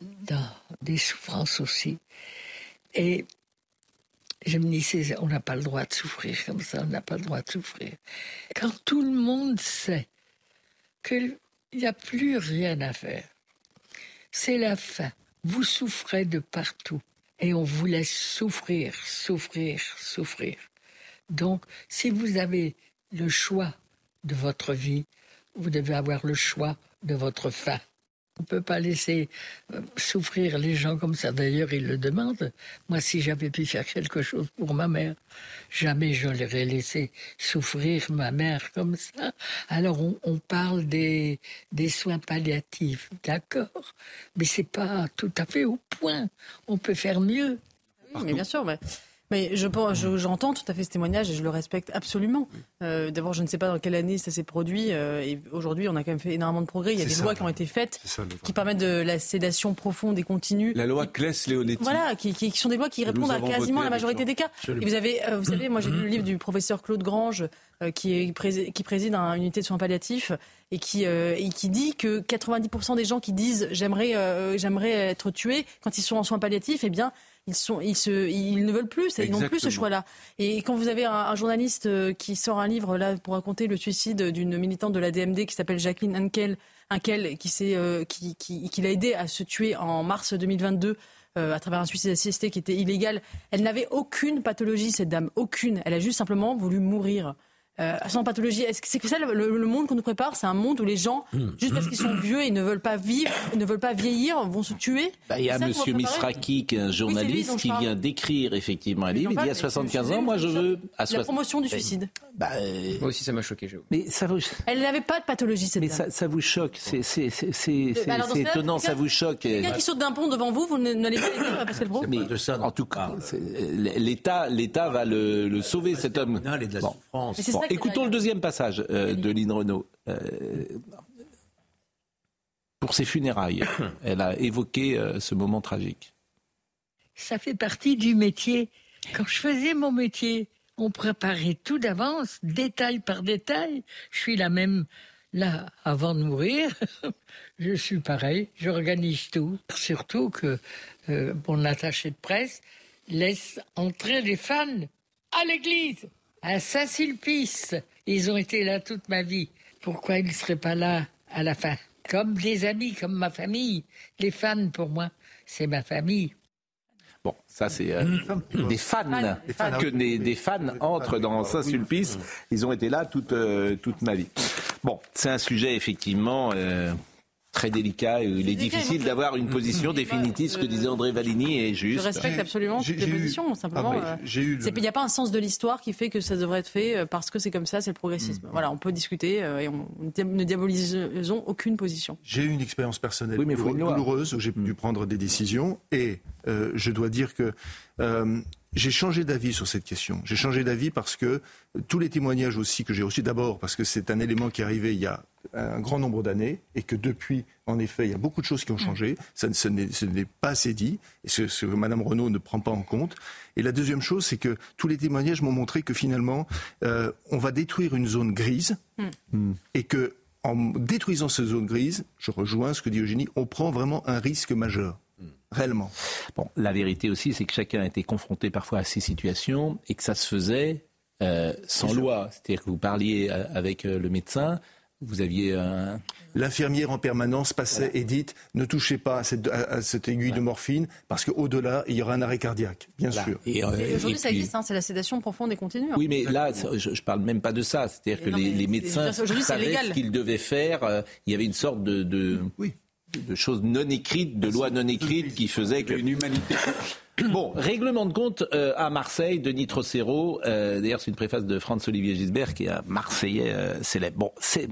dans des souffrances aussi. Et je me disais, on n'a pas le droit de souffrir comme ça, on n'a pas le droit de souffrir. Quand tout le monde sait qu'il n'y a plus rien à faire, c'est la fin. Vous souffrez de partout et on vous laisse souffrir, souffrir, souffrir. Donc, si vous avez le choix de votre vie, vous devez avoir le choix de votre fin. On ne peut pas laisser euh, souffrir les gens comme ça. D'ailleurs, ils le demandent. Moi, si j'avais pu faire quelque chose pour ma mère, jamais je l'aurais laissé souffrir ma mère comme ça. Alors, on, parle des, des soins palliatifs, d'accord, mais c'est pas tout à fait au point. On peut faire mieux. Oui, mais bien sûr, mais mais je j'entends tout à fait ce témoignage et je le respecte absolument. Euh, D'abord, je ne sais pas dans quelle année ça s'est produit. Euh, et aujourd'hui, on a quand même fait énormément de progrès. Il y a des lois qui ont été faites qui permettent de la sédation profonde et continue. La loi Claes-Leonetti. Voilà, qui, qui, sont des lois qui répondent à quasiment la majorité des cas. Et vous avez, euh, vous savez, moi j'ai lu le livre du professeur Claude Grange qui, est, qui préside une unité de soins palliatifs et qui, et qui dit que 90% des gens qui disent j'aimerais j'aimerais être tué quand ils sont en soins palliatifs, eh bien ils, sont, ils, se, ils ne veulent plus, ils n'ont plus ce choix-là. Et quand vous avez un, journaliste euh, qui sort un livre là pour raconter le suicide d'une militante de la DMD qui s'appelle Jacqueline Ankel, Ankel qui, euh, qui, qui, qui l'a aidé à se tuer en mars 2022 euh, à travers un suicide assisté qui était illégal. Elle n'avait aucune pathologie, cette dame, aucune. Elle a juste simplement voulu mourir euh, sans pathologie. Est-ce que c'est ça le, monde qu'on nous prépare C'est un monde où les gens, hmm. juste parce qu'ils sont vieux et ne veulent pas vivre, ne veulent pas vieillir, vont se tuer bah, Il y a M. Misraki, qui est un journaliste, qui vient d'écrire effectivement un livre. Il dit à 75 ans, moi je veux. À La promotion du suicide. Bah, euh, Moi aussi, ça m'a choqué. Mais ça vous... Elle n'avait pas de pathologie, cette Mais ça, ça, vous choque. C'est bah, étonnant, ça vous choque. Quelqu'un qui saute d'un pont devant vous, vous n'allez pas l'aider à passer le pont Mais de ça, en tout cas, l'État va le, sauver, cet homme. Non, de la souffrance. Écoutons le deuxième passage euh, de Lynn Renault. Euh, pour ses funérailles, elle a évoqué euh, ce moment tragique. Ça fait partie du métier. Quand je faisais mon métier, on préparait tout d'avance, détail par détail. Je suis la même là avant de mourir. je suis pareil, j'organise tout. Surtout que mon attaché de presse laisse entrer les fans à l'église, à Saint-Sulpice. Ils ont été là toute ma vie. Pourquoi ils ne seraient pas là à la fin? Comme des amis, comme ma famille. Les fans, pour moi, c'est ma famille. Bon, ça c'est euh, des fans, que des, fans entrent dans Saint-Sulpice. Ils ont été là toute, euh, toute ma vie. Bon, c'est un sujet effectivement euh, très délicat. Il est difficile d'avoir une position définitive. Ce que disait André Valini est juste. Je respecte absolument toutes les positions. Simplement, ah, il n'y a pas un sens de l'histoire qui fait que ça devrait être fait euh, parce que c'est comme ça, c'est le progressisme. Mm. Voilà, on peut discuter euh, et on ne diabolisons aucune position. J'ai eu une expérience personnelle douloureuse où j'ai dû mm. prendre des décisions et euh, je dois dire que j'ai changé d'avis sur cette question. J'ai changé d'avis parce que tous les témoignages aussi que j'ai reçus, d'abord parce que c'est un élément qui est arrivé il y a un grand nombre d'années et que depuis, en effet, il y a beaucoup de choses qui ont changé. Ça, ce n'est pas assez dit et ce, ce, que Mme Renault ne prend pas en compte. Et la deuxième chose, c'est que tous les témoignages m'ont montré que finalement, euh, on va détruire une zone grise mm. et que en détruisant cette zone grise, je rejoins ce que dit Eugénie, on prend vraiment un risque majeur réellement. Bon, la vérité aussi, c'est que chacun a été confronté parfois à ces situations et que ça se faisait euh, sans loi. C'est-à-dire que vous parliez euh, avec euh, le médecin, vous aviez un... L'infirmière en permanence passait et dit ne touchez pas à cette, aiguille de morphine parce qu'au-delà, il y aura un arrêt cardiaque, bien sûr. Et, aujourd'hui, ça existe, hein, c'est la sédation profonde et continue. Oui, mais là, je ne parle même pas de ça. C'est-à-dire que les, médecins savaient ce qu'ils devaient faire. il y avait une sorte de... de... Oui de choses non écrites, de lois non écrites qui faisaient que... Une humanité. Bon, règlement de compte euh, à Marseille de Nitrocero. Euh, D'ailleurs, c'est une préface de Franz-Olivier Gisbert qui est un Marseillais euh, célèbre. Bon, c'est,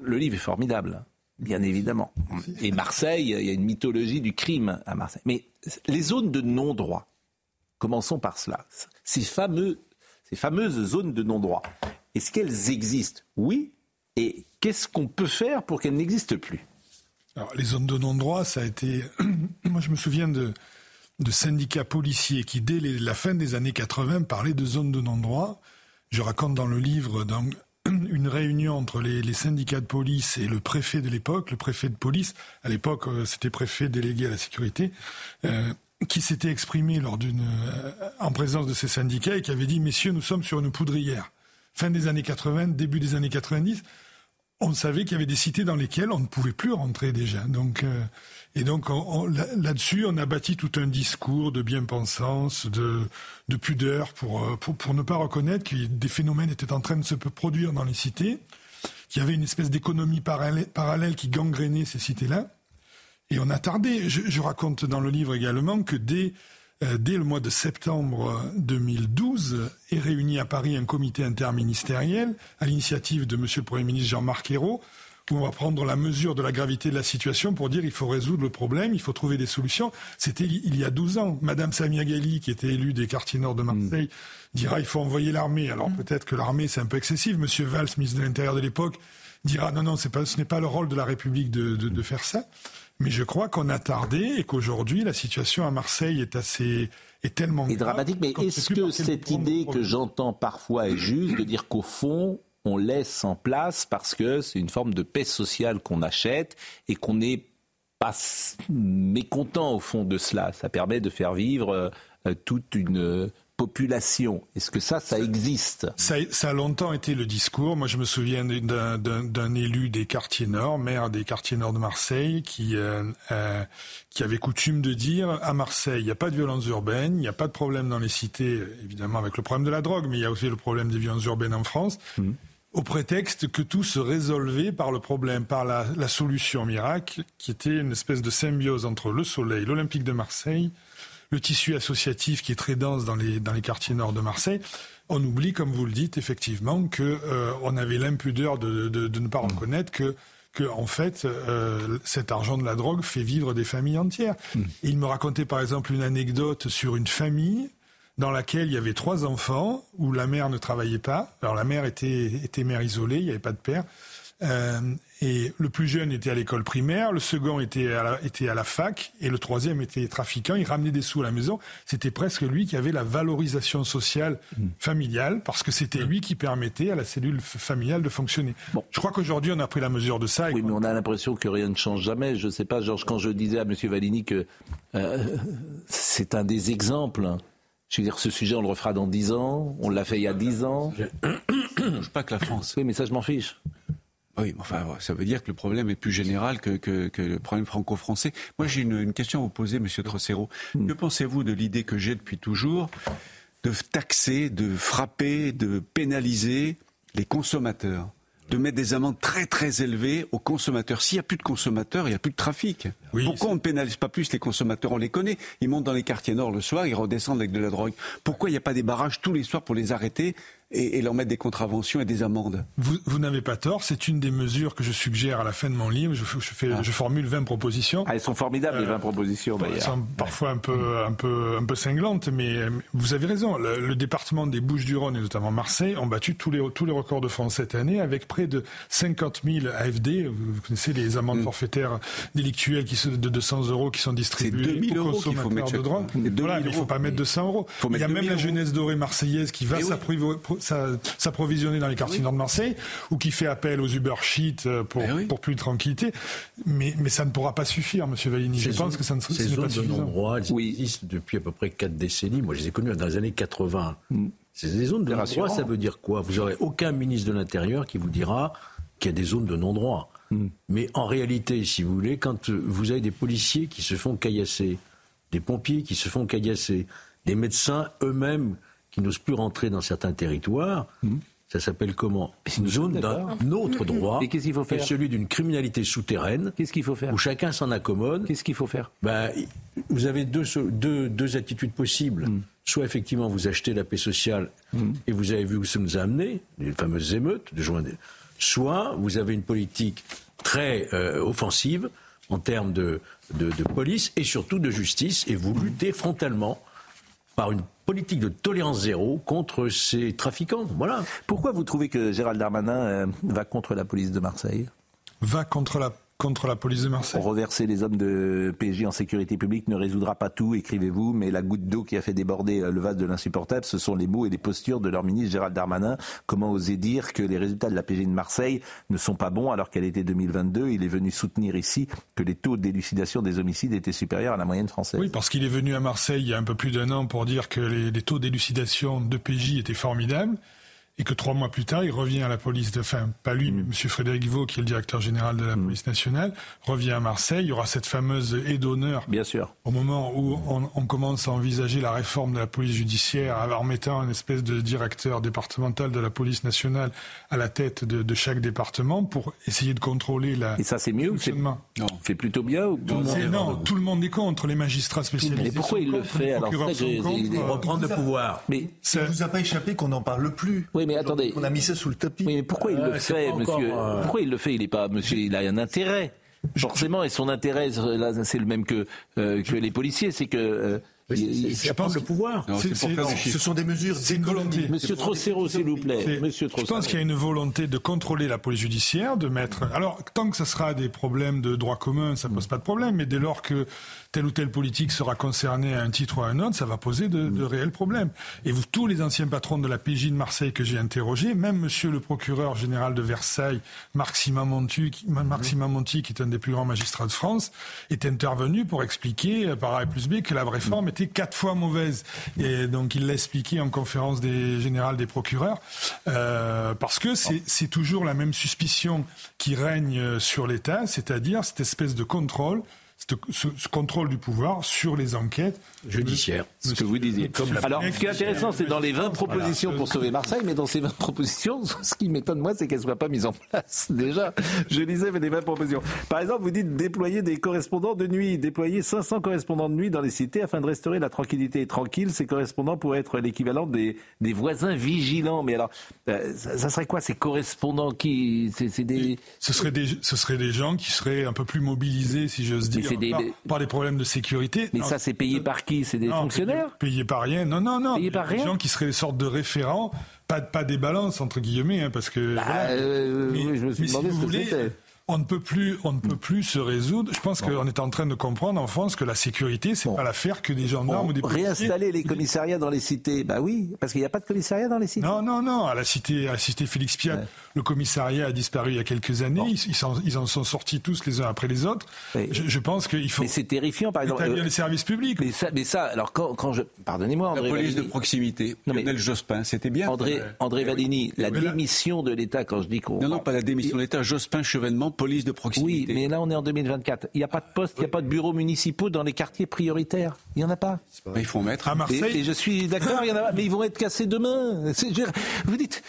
le livre est formidable, bien évidemment. Et Marseille, il y a une mythologie du crime à Marseille. Mais les zones de non-droit, commençons par cela. Ces, fameux, ces fameuses zones de non-droit, est-ce qu'elles existent? Oui. Et qu'est-ce qu'on peut faire pour qu'elles n'existent plus? Les zones de non-droit, ça a été. Moi, je me souviens de, syndicats policiers qui, dès la fin des années 80, parlaient de zones de non-droit. Je raconte dans le livre une réunion entre les, syndicats de police et le préfet de l'époque, le préfet de police. À l'époque, euh, c'était préfet délégué à la sécurité. Euh, qui s'était exprimé euh, en présence de ces syndicats et qui avait dit Messieurs, nous sommes sur une poudrière. Fin des années 80, début des années 90 on savait qu'il y avait des cités dans lesquelles on ne pouvait plus rentrer déjà. Donc, euh, et donc là-dessus, on a bâti tout un discours de bien-pensance, de, de pudeur, pour, euh, pour, pour, ne pas reconnaître que des phénomènes étaient en train de se produire dans les cités. qu'il y avait une espèce d'économie parallèle, qui gangrénait ces cités-là. Et on a tardé. Je, raconte dans le livre également que dès, dès le mois de septembre 2012 est réuni à Paris un comité interministériel à l'initiative de M. le Premier ministre Jean-Marc Ayrault on va prendre la mesure de la gravité de la situation pour dire il faut résoudre le problème, il faut trouver des solutions. C'était il y a 12 ans. Madame Samia Ghali, qui était élue des quartiers nord de Marseille, dira il faut envoyer l'armée. Alors peut-être que l'armée c'est un peu excessif. Monsieur Valls, ministre de l'Intérieur de l'époque, dira non, non, pas, ce n'est pas le rôle de la République de, faire ça. Mais je crois qu'on a tardé et qu'aujourd'hui la situation à Marseille est assez est tellement dramatique. Mais est-ce que cette idée que j'entends parfois est juste de dire qu'au fond on laisse en place parce que c'est une forme de paix sociale qu'on achète et qu'on n'est pas mécontent au fond de cela. Ça permet de faire vivre euh, toute une population. Est-ce que ça, ça existe ça, a longtemps été le discours. Moi, je me souviens d'un élu des quartiers nord, maire des quartiers nord de Marseille, qui, euh, euh, qui avait coutume de dire à Marseille, il n'y a pas de violence urbaine, il n'y a pas de problème dans les cités, évidemment avec le problème de la drogue, mais il y a aussi le problème des violences urbaines en France. Mmh au prétexte que tout se résolvait par le problème, par la, solution miracle, qui était une espèce de symbiose entre le soleil, l'Olympique de Marseille, le tissu associatif qui est très dense dans les, dans les quartiers nord de Marseille. On oublie, comme vous le dites, effectivement, qu'on euh, avait l'impudeur de, de, ne pas reconnaître que que en fait euh, cet argent de la drogue fait vivre des familles entières. Mmh. il me racontait par exemple une anecdote sur une famille dans laquelle il y avait trois enfants, où la mère ne travaillait pas. Alors la mère était, était mère isolée, il n'y avait pas de père. Euh, et le plus jeune était à l'école primaire, le second était à, la, était à la fac, et le troisième était trafiquant. Il ramenait des sous à la maison. C'était presque lui qui avait la valorisation sociale mmh. familiale, parce que c'était lui qui permettait à la cellule familiale de fonctionner. Bon. Je crois qu'aujourd'hui, on a pris la mesure de ça. Oui, mais on a l'impression que rien ne change jamais. Je ne sais pas, Georges, quand je disais à M. Valini que euh, c'est un des exemples je veux dire, ce sujet, on le refera dans 10 ans. On l'a fait il y a 10 ans. Je pas que la France. Oui, mais ça, je m'en fiche. Oui, enfin, ça veut dire que le problème est plus général que, que, le problème franco-français. Moi, j'ai une, question à vous poser, Monsieur Trossero. Hmm. Que pensez-vous de l'idée que j'ai depuis toujours de taxer, de frapper, de pénaliser les consommateurs de mettre des amendes très très élevées aux consommateurs? S'il n'y a plus de consommateurs, il n'y a plus de trafic. Pourquoi on ne pénalise pas plus les consommateurs? On les connaît. Ils montent dans les quartiers nord le soir, ils redescendent avec de la drogue. Pourquoi il n'y a pas des barrages tous les soirs pour les arrêter et, leur mettre des contraventions et des amendes. Vous, n'avez pas tort, c'est une des mesures que je suggère à la fin de mon livre. Je, fais, ah. je formule 20 propositions. Ah, elles sont formidables, les 20 euh, propositions, d'ailleurs. Elles sont parfois un peu, un, peu, un peu cinglantes, mais vous avez raison. Le, département des Bouches-du-Rhône, et notamment Marseille, ont battu tous les, tous les records de France cette année, avec près de 50 000 AFD. Vous connaissez les amendes mm. forfaitaires délictuelles qui sont de 200 euros qui sont distribuées aux consommateurs de drogue. il ne faut pas mettre 200 euros. Il y a même la jeunesse dorée marseillaise qui va s'approvisionner dans les quartiers nord de Marseille, ou qui fait appel aux Uber Sheets euh, pour, eh pour plus de tranquillité. Mais, mais ça ne pourra pas suffire, Monsieur Valigny. Je pense que ça ne sera pas suffisant. de non-droit, elles existent depuis à peu près 4 décennies. Moi, je les ai connues dans les années 80. Mm. C'est des zones de non-droit, ça veut dire quoi? Vous n'aurez aucun ministre de l'Intérieur qui vous dira qu'il y a des zones de non-droit. Mm. Mais en réalité, si vous voulez, quand vous avez des policiers qui se font caillasser, des pompiers qui se font caillasser, des médecins eux-mêmes qui n'osent plus rentrer dans certains territoires. Hmm. Ça s'appelle comment? Une zone d'un autre droit. Et qu'est-ce qu'il faut faire? Celui d'une criminalité souterraine. Qu'est-ce qu'il faut faire? Où chacun s'en accommode. Qu'est-ce qu'il faut faire? Ben, Vous avez deux, deux, deux attitudes possibles. Hmm. Soit effectivement vous achetez la paix sociale hmm. et vous avez vu où ça nous a amené, les fameuses émeutes de juin. Soit vous avez une politique très euh, offensive en termes de, de, de police et surtout de justice et vous luttez frontalement par une politique de tolérance zéro contre ces trafiquants. Voilà. Pourquoi vous trouvez que Gérald Darmanin euh, va contre la police de Marseille? Va contre la contre la police de Marseille. Reverser les hommes de PJ en sécurité publique ne résoudra pas tout, écrivez-vous, mais la goutte d'eau qui a fait déborder euh, le vase de l'insupportable, ce sont les mots et les postures de leur ministre Gérald Darmanin. Comment oser dire que les résultats de la PJ de Marseille ne sont pas bons alors qu'elle était 2022 Il est venu soutenir ici que les taux d'élucidation des homicides étaient supérieurs à la moyenne française. Oui, parce qu'il est venu à Marseille il y a un peu plus d'un an pour dire que les, les taux d'élucidation de PJ étaient formidables et que trois mois plus tard, il revient à la police de, enfin, pas lui, mais M. Frédéric Vaux, qui est le directeur général de la police nationale, revient à Marseille. Il y aura cette fameuse aide d'honneur. Bien sûr. Au moment où on, on, commence à envisager la réforme de la police judiciaire en mettant une espèce de directeur départemental de la police nationale à la tête de, de chaque département pour essayer de contrôler la. Et ça, c'est mieux ou c'est Non. C'est plutôt bien ou tout, le non, tout le monde est contre les magistrats spécialisés. Mais pourquoi il le fait alors? Il reprendre le pouvoir. Mais ça ne vous a pas échappé qu'on n'en parle plus. Oui, mais attendez. On a mis ça sous le tapis. Oui, mais pourquoi il le fait, monsieur euh, Pourquoi il le fait? Il est pas, monsieur, il a un intérêt. Forcément, et son intérêt, c'est le même que, euh, que les policiers, c'est que euh, c'est pas le pouvoir. ce sont des mesures, c'est une volonté. Monsieur Trocero, s'il vous plaît. Monsieur Je pense qu'il y a une volonté de contrôler la police judiciaire, de mettre. Alors, tant que ce sera des problèmes de droit commun, ça pose pas de problème. Mais dès lors que tel ou tel politique sera concerné à un titre ou à un autre, ça va poser de, de réels problèmes. Et vous, tous les anciens patrons de la PJ de Marseille que j'ai interrogés, même Monsieur le procureur général de Versailles, Marc Simamonti, Marc Simamonti, qui est un des plus grands magistrats de France, est intervenu pour expliquer par A plus B que la réforme était quatre fois mauvaise. Et donc il l'a expliqué en conférence des générales des procureurs, euh, parce que c'est toujours la même suspicion qui règne sur l'État, c'est-à-dire cette espèce de contrôle ce, ce, contrôle du pouvoir sur les enquêtes judiciaires. Ce que vous disiez. Alors, ce qui est intéressant, c'est dans les 20 propositions pour sauver Marseille, mais dans ces 20 propositions, ce qui m'étonne moi, c'est qu'elles ne soient pas mises en place. Déjà, je lisais mais des 20 propositions. Par exemple, vous dites déployer des correspondants de nuit, déployer 500 correspondants de nuit dans les cités afin de restaurer la tranquillité. tranquille, ces correspondants pourraient être l'équivalent des, des voisins vigilants. Mais alors, euh, ça, serait quoi ces correspondants qui, c'est des... Ce serait des, ce serait des gens qui seraient un peu plus mobilisés, si j'ose dire des, par, des problèmes de sécurité. Mais ça, c'est payé par qui? C'est des fonctionnaires? payé, par rien. Non, non, non. Payé par rien? Des gens qui seraient des sortes de référents, pas, pas des balances, entre guillemets, hein, parce que. Bah, euh, mais, je me suis demandé ce que c'était on ne peut plus, on ne peut plus se résoudre. Je pense qu'on est en train de comprendre en France que la sécurité, c'est pas l'affaire que des gendarmes ou des policiers. Réinstaller les commissariats dans les cités, bah oui, parce qu'il n'y a pas de commissariat dans les cités. Non, non, non. À la cité, à la cité Félix Piat, le commissariat a disparu il y a quelques années. Ils, en, sont sortis tous les uns après les autres. Je, pense qu'il faut. Mais c'est terrifiant, par exemple. Euh, les services publics. Mais ça, mais ça alors quand, quand je, pardonnez-moi, André. La police de proximité. Non, mais Jospin, c'était bien. André, André Vadini, la démission de l'État, quand je dis qu'on. Non, non, pas la démission de l'État. Jospin, chevènement, police de proximité. Oui, mais là on est en 2024. Il n'y a pas de poste, il n'y a pas de bureaux municipaux dans les quartiers prioritaires. Il n'y en a pas. Il faut mettre. À Marseille. Et, je suis d'accord, il y en a mais ils vont être cassés demain. Vous dites.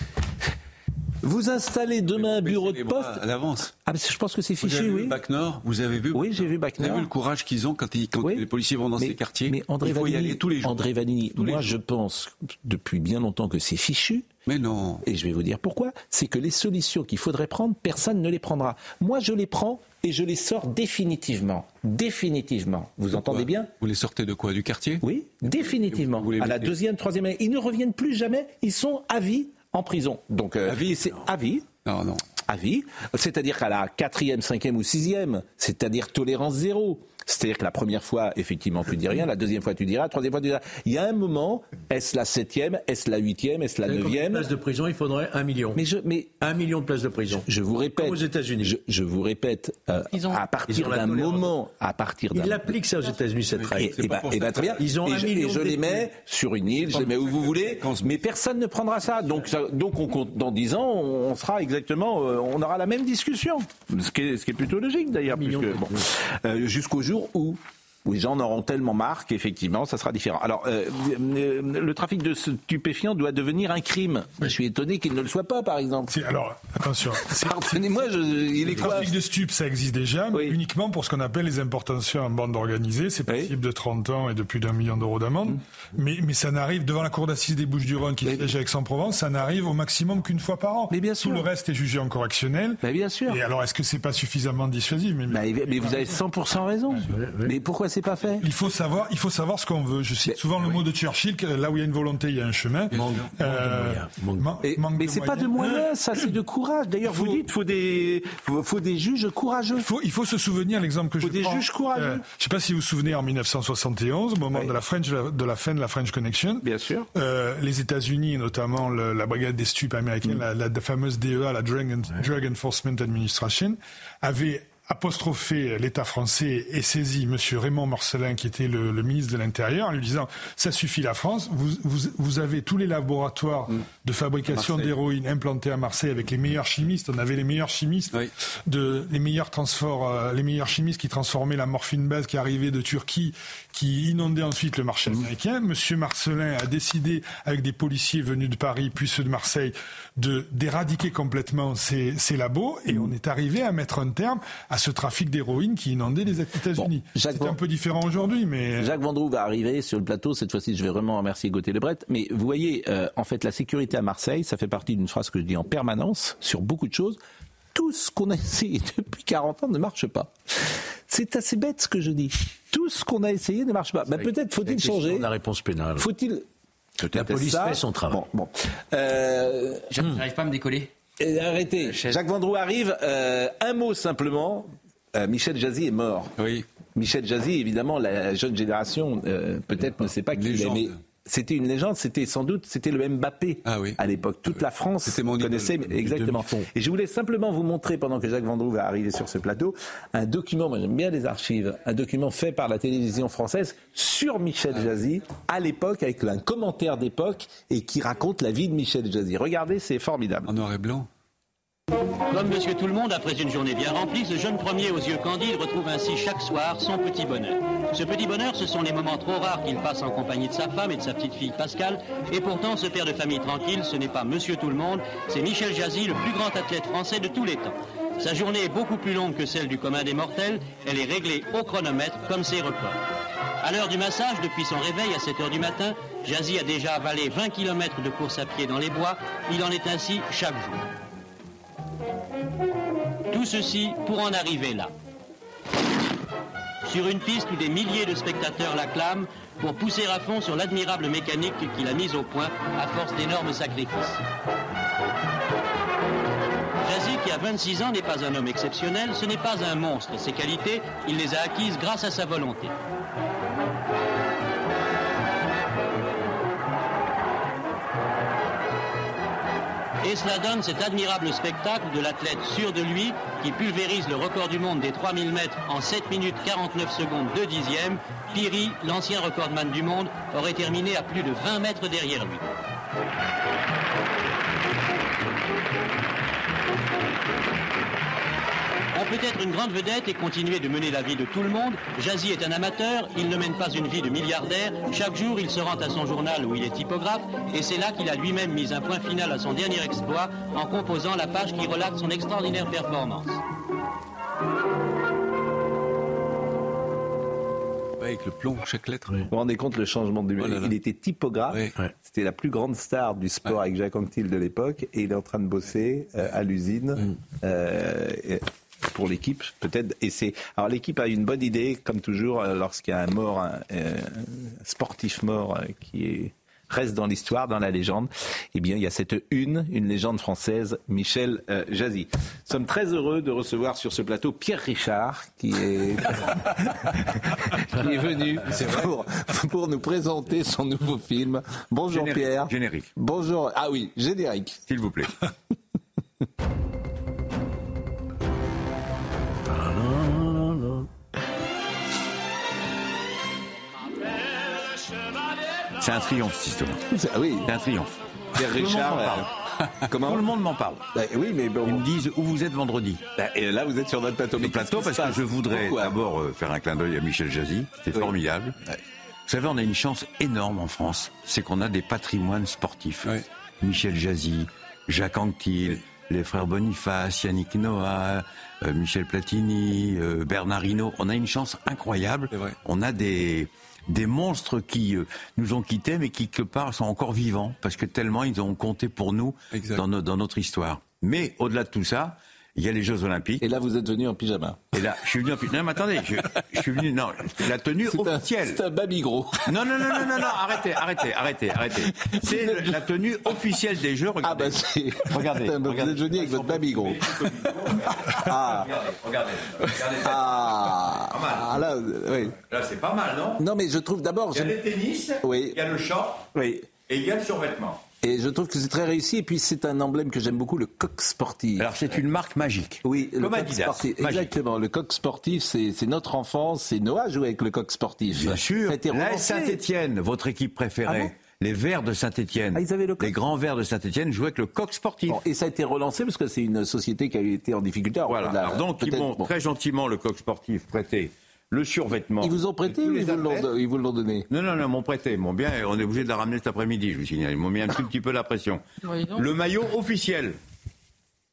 Vous installez demain un bureau de poste à l'avance. Ah, je pense que c'est fichu, vous avez oui. Vu Bac Nord, vous avez vu Oui, j'ai vu Bac Nord. Vous avez vu le courage qu'ils ont quand, ils, quand les policiers vont dans ces quartiers Mais André Il faut Vanini, y aller tous les jours. André Vanini, moi je pense depuis bien longtemps que c'est fichu. Mais non. Et je vais vous dire pourquoi. C'est que les solutions qu'il faudrait prendre, personne ne les prendra. Moi, je les prends et je les sors définitivement. Définitivement. Vous entendez bien? Vous les sortez de quoi? Du quartier? Oui, définitivement. à la deuxième, troisième année. Ils ne reviennent plus jamais. Ils sont à vie en prison. Donc, euh, c'est à vie. Non, non. À vie. C'est-à-dire qu'à la quatrième, cinquième ou sixième, c'est-à-dire tolérance zéro. C'est-à-dire que la première fois, effectivement, tu dis rien, la deuxième fois, tu diras, la troisième fois, tu diras. Il y a un moment, est-ce la septième, est-ce la huitième, est-ce la neuvième Places de prison, il faudrait un million. Mais je, mais un million de places de prison. Je, vous répète. aux États-Unis. Je, vous répète, euh, à partir d'un moment, à partir d'un. Ils l'appliquent ça aux États-Unis cette règle. Et, bah, et bah, très bien. Ils ont et un je, million et je les mets sur une île, je les mets où vous voulez, mais personne ne prendra ça. Donc, ça, donc on compte, dans dix ans, on sera exactement, euh, on aura la même discussion. Ce qui est, ce qui est plutôt logique d'ailleurs, puisque bon, euh, jusqu'au jour où où les gens en auront tellement marre qu'effectivement, ça sera différent. Alors, euh, euh, le trafic de stupéfiants doit devenir un crime. Je suis étonné qu'il ne le soit pas, par exemple. Alors, attention. Pardonnez-moi, il est Le trafic de stupes, ça existe déjà, mais uniquement pour ce qu'on appelle les importations en bande organisée. C'est possible de 30 ans et de plus d'un million d'euros d'amende. Mm. Mais, mais ça n'arrive devant la cour d'assises des Bouches-du-Rhône, qui est déjà Aix-en-Provence, ça n'arrive au maximum qu'une fois par an. Mais bien sûr. Tout le reste est jugé en correctionnel. Mais bien sûr. Et alors, est-ce que c'est pas suffisamment dissuasif? Mais, mais, vous avez 100% raison. Mais pourquoi c'est pas fait? Il faut savoir, il faut savoir ce qu'on veut. Je cite souvent le mot de Churchill que là où il y a une volonté, il y a un chemin. Euh, mais c'est pas de moyens, ça, c'est de courage. D'ailleurs, vous dites, faut des, faut, faut des juges courageux. Il faut, il faut se souvenir l'exemple que faut je des juges courageux. Euh, je sais pas si vous vous souvenez en 1971, au moment de la French, de la fin de la French Connection. Bien sûr. Euh, les États-Unis, notamment le, la brigade des stupes américaines, mm. la, la, fameuse DEA, la Drug, Drug Enforcement Administration, avaient apostrophé l'État français et saisi M. Raymond Marcelin, qui était le, ministre de l'Intérieur, en lui disant ça suffit la France, vous, vous, vous avez tous les laboratoires mm. de fabrication d'héroïne implantés à Marseille avec les meilleurs chimistes. On avait les meilleurs chimistes, de, les meilleurs euh, les meilleurs chimistes qui transformaient la morphine base qui arrivait de Turquie, qui inondait ensuite le marché mm. américain. M. Marcelin a décidé, avec des policiers venus de Paris puis ceux de Marseille, de d'éradiquer complètement ces, ces labos et mm. on est arrivé à mettre un terme à ce trafic d'héroïne qui inondait les États-Unis. c'est un peu différent aujourd'hui, mais... Jacques Vendroux va arriver sur le plateau. Cette fois-ci, je vais vraiment remercier Gauthier Lebret. Mais vous voyez, euh, en fait, la sécurité à Marseille, ça fait partie d'une phrase que je dis en permanence sur beaucoup de choses. Tout ce qu'on a essayé depuis 40 ans ne marche pas. C'est assez bête ce que je dis. Tout ce qu'on a essayé ne marche pas. Ben, peut-être faut-il changer. La réponse pénale. Faut-il la police fait son travail. Bon, euh, J'arrive pas à me décoller. Arrêtez. Jacques Vendroux arrive. Euh, un mot simplement. Euh, Michel Jazzy est mort. Oui. Michel Jazzy, évidemment, la jeune génération peut-être ne sait pas qui est, c'était une légende. C'était sans doute c'était le Mbappé ah oui. à l'époque. Toute la France connaissait exactement. Et je voulais simplement vous montrer pendant que Jacques Vendroux va arriver sur ce plateau un document. Moi j'aime bien les archives. Un document fait par la télévision française sur Michel ah. Jazzy à l'époque avec un commentaire d'époque et qui raconte la vie de Michel Jazzy. Regardez, c'est formidable. En noir et blanc. Comme Monsieur Tout-le-Monde, après une journée bien remplie, ce jeune premier aux yeux candides retrouve ainsi chaque soir son petit bonheur. Ce petit bonheur, ce sont les moments trop rares qu'il passe en compagnie de sa femme et de sa petite fille Pascal. Et pourtant, ce père de famille tranquille, ce n'est pas Monsieur Tout-le-Monde, c'est Michel Jazzy, le plus grand athlète français de tous les temps. Sa journée est beaucoup plus longue que celle du commun des mortels. Elle est réglée au chronomètre comme ses records. À l'heure du massage, depuis son réveil à 7 heures du matin, Jazzy a déjà avalé 20 km de course à pied dans les bois. Il en est ainsi chaque jour. Tout ceci pour en arriver là. Sur une piste où des milliers de spectateurs l'acclament pour pousser à fond sur l'admirable mécanique qu'il a mise au point à force d'énormes sacrifices. Jazzy, qui a 26 ans, n'est pas un homme exceptionnel, ce n'est pas un monstre. Ses qualités, il les a acquises grâce à sa volonté. Et cela donne cet admirable spectacle de l'athlète sûr de lui qui pulvérise le record du monde des 3000 mètres en 7 minutes 49 secondes 2 dixièmes. Piri, l'ancien recordman du monde, aurait terminé à plus de 20 mètres derrière lui. Peut être une grande vedette et continuer de mener la vie de tout le monde. Jazzy est un amateur, il ne mène pas une vie de milliardaire. Chaque jour, il se rend à son journal où il est typographe et c'est là qu'il a lui-même mis un point final à son dernier exploit en composant la page qui relate son extraordinaire performance. avec le plomb, chaque lettre. Vous vous rendez compte le changement de oh Il était typographe. C'était la plus grande star du sport avec Jacques Anquetil de l'époque. Et il est en train de bosser euh, à l'usine. Mm. Euh, pour l'équipe, peut-être. Et c'est alors l'équipe a une bonne idée, comme toujours, euh, lorsqu'il y a un mort, un, sportif mort euh, qui est reste dans l'histoire, dans la légende, eh bien, il y a cette une, une légende française, Michel euh, Jazzy. Nous sommes très heureux de recevoir sur ce plateau Pierre Richard, qui est, qui est venu pour, pour nous présenter son nouveau film. Bonjour Pierre. Générique. Bonjour. Ah oui, générique. S'il vous plaît. C'est un triomphe, cette histoire. Ah oui. C'est un triomphe. Pierre Richard. Euh, comment Tout le monde m'en parle. Bah, oui, mais Ils me disent où vous êtes vendredi. Bah, et là, vous êtes sur notre plateau. Le plateau, parce que je voudrais d'abord euh, faire un clin d'œil à Michel Jazzy. C'était formidable. Vous savez, on a une chance énorme en France. C'est qu'on a des patrimoines sportifs. Michel Jazzy, Jacques Anquetil, les frères Boniface, Yannick Noah, euh, Michel Platini, Bernard Hinault. On a une chance incroyable. On a des des monstres qui euh, nous ont quittés, mais qui, quelque part, sont encore vivants, parce que tellement ils ont compté pour nous dans, dans notre histoire. Mais au-delà de tout ça, il y a les Jeux Olympiques. Et là, vous êtes venu en pyjama. Et là, je suis venu en pyjama. Non, mais attendez, je, suis venu. Non, la tenue officielle. C'est un baby gros. Non, non, non, non, non, non, arrêtez, arrêtez, arrêtez, arrêtez. C'est la tenue officielle des Jeux. Regardez. Ah, bah, c'est. Regardez. Vous êtes venu avec votre baby gros. ah. Regardez, regardez. Ah. Pas mal. Ah, là, oui. Là, c'est pas mal, non? Non, mais je trouve d'abord. Il y a les tennis. Oui. Il y a le short. Oui. Et il y a le survêtement. Et je trouve que c'est très réussi. Et puis c'est un emblème que j'aime beaucoup, le coq sportif. Alors c'est une marque magique. Oui, le Comme coq Adidas, sportif. magique. Exactement. Le coq sportif, c'est notre enfance. C'est Noah jouait avec le coq sportif. Bien sûr. La relancé. Saint-Etienne, votre équipe préférée. Ah bon les Verts de Saint-Etienne. Ah, le coq Les grands Verts de Saint-Etienne jouaient avec le coq sportif. Bon, et ça a été relancé parce que c'est une société qui a été en difficulté. Alors, Voilà. Alors donc ils m'ont bon. très gentiment le coq sportif prêté le survêtement. Ils vous ont prêté ou ils vous l'ont- athlètes. ils vous l'ont donné? Non, non, non, ils m'ont prêté. Ils m'ont bien. On est obligé de la ramener cet après-midi, je vous signale. Ils m'ont mis un tout petit peu la pression. Oui. Le maillot officiel.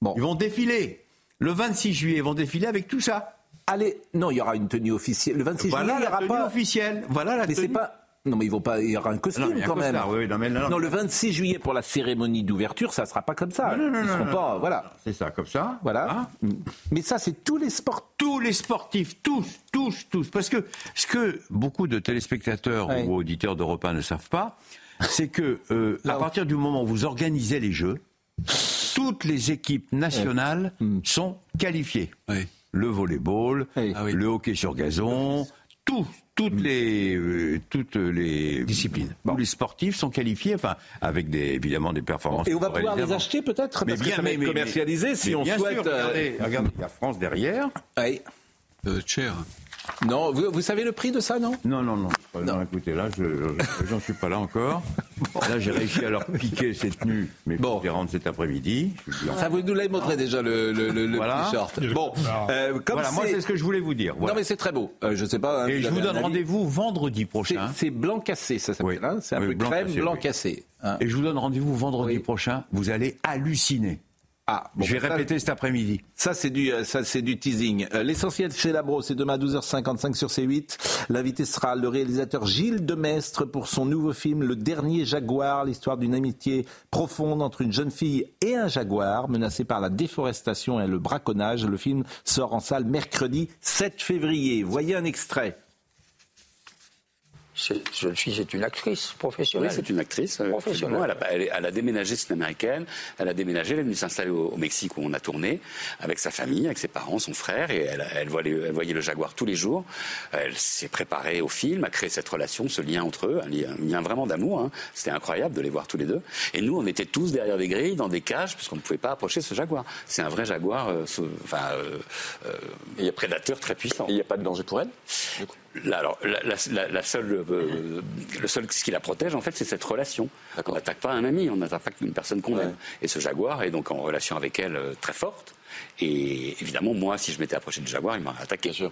Bon. Ils vont défiler. Le 26 juillet, ils vont défiler avec tout ça. Allez, non, il y aura une tenue officielle. Le 26 Voilà juillet, il n'y la aura tenue pas. officielle. Voilà la Mais c'est tenue. Non, mais ils vont pas. Il y aura un costume Non, il y a un quand même. costard, oui, oui, non, mais non, non. le 26 juillet pour la cérémonie d'ouverture, ça sera pas comme ça. Non, non, non, ils seront non, pas. non. Voilà. C'est ça, comme ça. Voilà. Hein Mais ça, c'est tous les sports. tous les sportifs, tous, tous, tous. Parce que ce que beaucoup de téléspectateurs Ouais. ou auditeurs d'Europe 1 ne savent pas, c'est que euh, à on- partir du moment où vous organisez les Jeux, toutes les équipes nationales sont qualifiées. Oui. Le volleyball, Oui. Ah oui. le hockey sur gazon, tout, toutes les, euh, toutes les Disciplines. Tous les sportifs sont qualifiés, enfin, avec des, évidemment des performances. Et on va pouvoir les acheter peut-être Mais parce bien, que ça va mais- si mais on bien souhaite. sûr, euh, regardez, regardez, il y a France derrière. doit être cher. Non, vous, vous savez le prix de ça, non Non, non, non. Non, écoutez, là, je je- j'en suis pas là encore. Là, j'ai réussi à leur piquer cette tenue, mais Bon. je les rendre cet après-midi. Ça vous nous l'avez montré déjà le, le, le, Voilà. petit short. Bon, euh, comme Voilà, moi, c'est ce que je voulais vous dire. Voilà. Non mais c'est très beau. Euh, je sais pas. hein, Et je vous donne rendez-vous vendredi prochain. c'est blanc cassé, ça s'appelle. Oui. hein c'est un Oui, peu blanc crème cassé, blanc oui. cassé. hein. Et je vous donne rendez-vous vendredi Oui. prochain. Vous allez halluciner. Ah, bon, je vais ça- répéter cet après-midi. Ça, c'est du, euh, ça, c'est du teasing. Euh, L'essentiel chez Labro, c'est demain à 12h55 sur C8. L'invité sera le réalisateur Gilles Demestre pour son nouveau film Le Dernier Jaguar, l'histoire d'une amitié profonde entre une jeune fille et un jaguar menacé par la déforestation et le braconnage. Le film sort en salle mercredi 7 février. Voyez un extrait. Jeune fille, c'est une actrice professionnelle. Oui, c'est une actrice. euh, Professionnelle. Elle a, elle, est- elle a déménagé, c'est une américaine. Elle a déménagé, elle est venue s'installer au, au Mexique où on a tourné, avec sa famille, avec ses parents, son frère, et elle, elle, voyait, elle voyait le jaguar tous les jours. Elle s'est préparée au film, a créé cette relation, ce lien entre eux, un lien, un lien vraiment d'amour. hein. C'était incroyable de les voir tous les deux. Et nous, on était tous derrière des grilles, dans des cages, puisqu'on ne pouvait pas approcher ce jaguar. C'est un vrai jaguar, euh, ce- enfin, euh, euh, il y a prédateur très puissant. Il n'y a pas de danger pour elle Là, alors, la, la- la- la seule, euh, le seul ce qui la protège, en fait, c'est cette relation. On n'attaque pas un ami, on n'attaque pas une personne qu'on aime. Et ce jaguar est donc en relation avec elle euh, très forte. Et évidemment, moi, si je m'étais approché du jaguar, il m'aurait attaqué. sûr.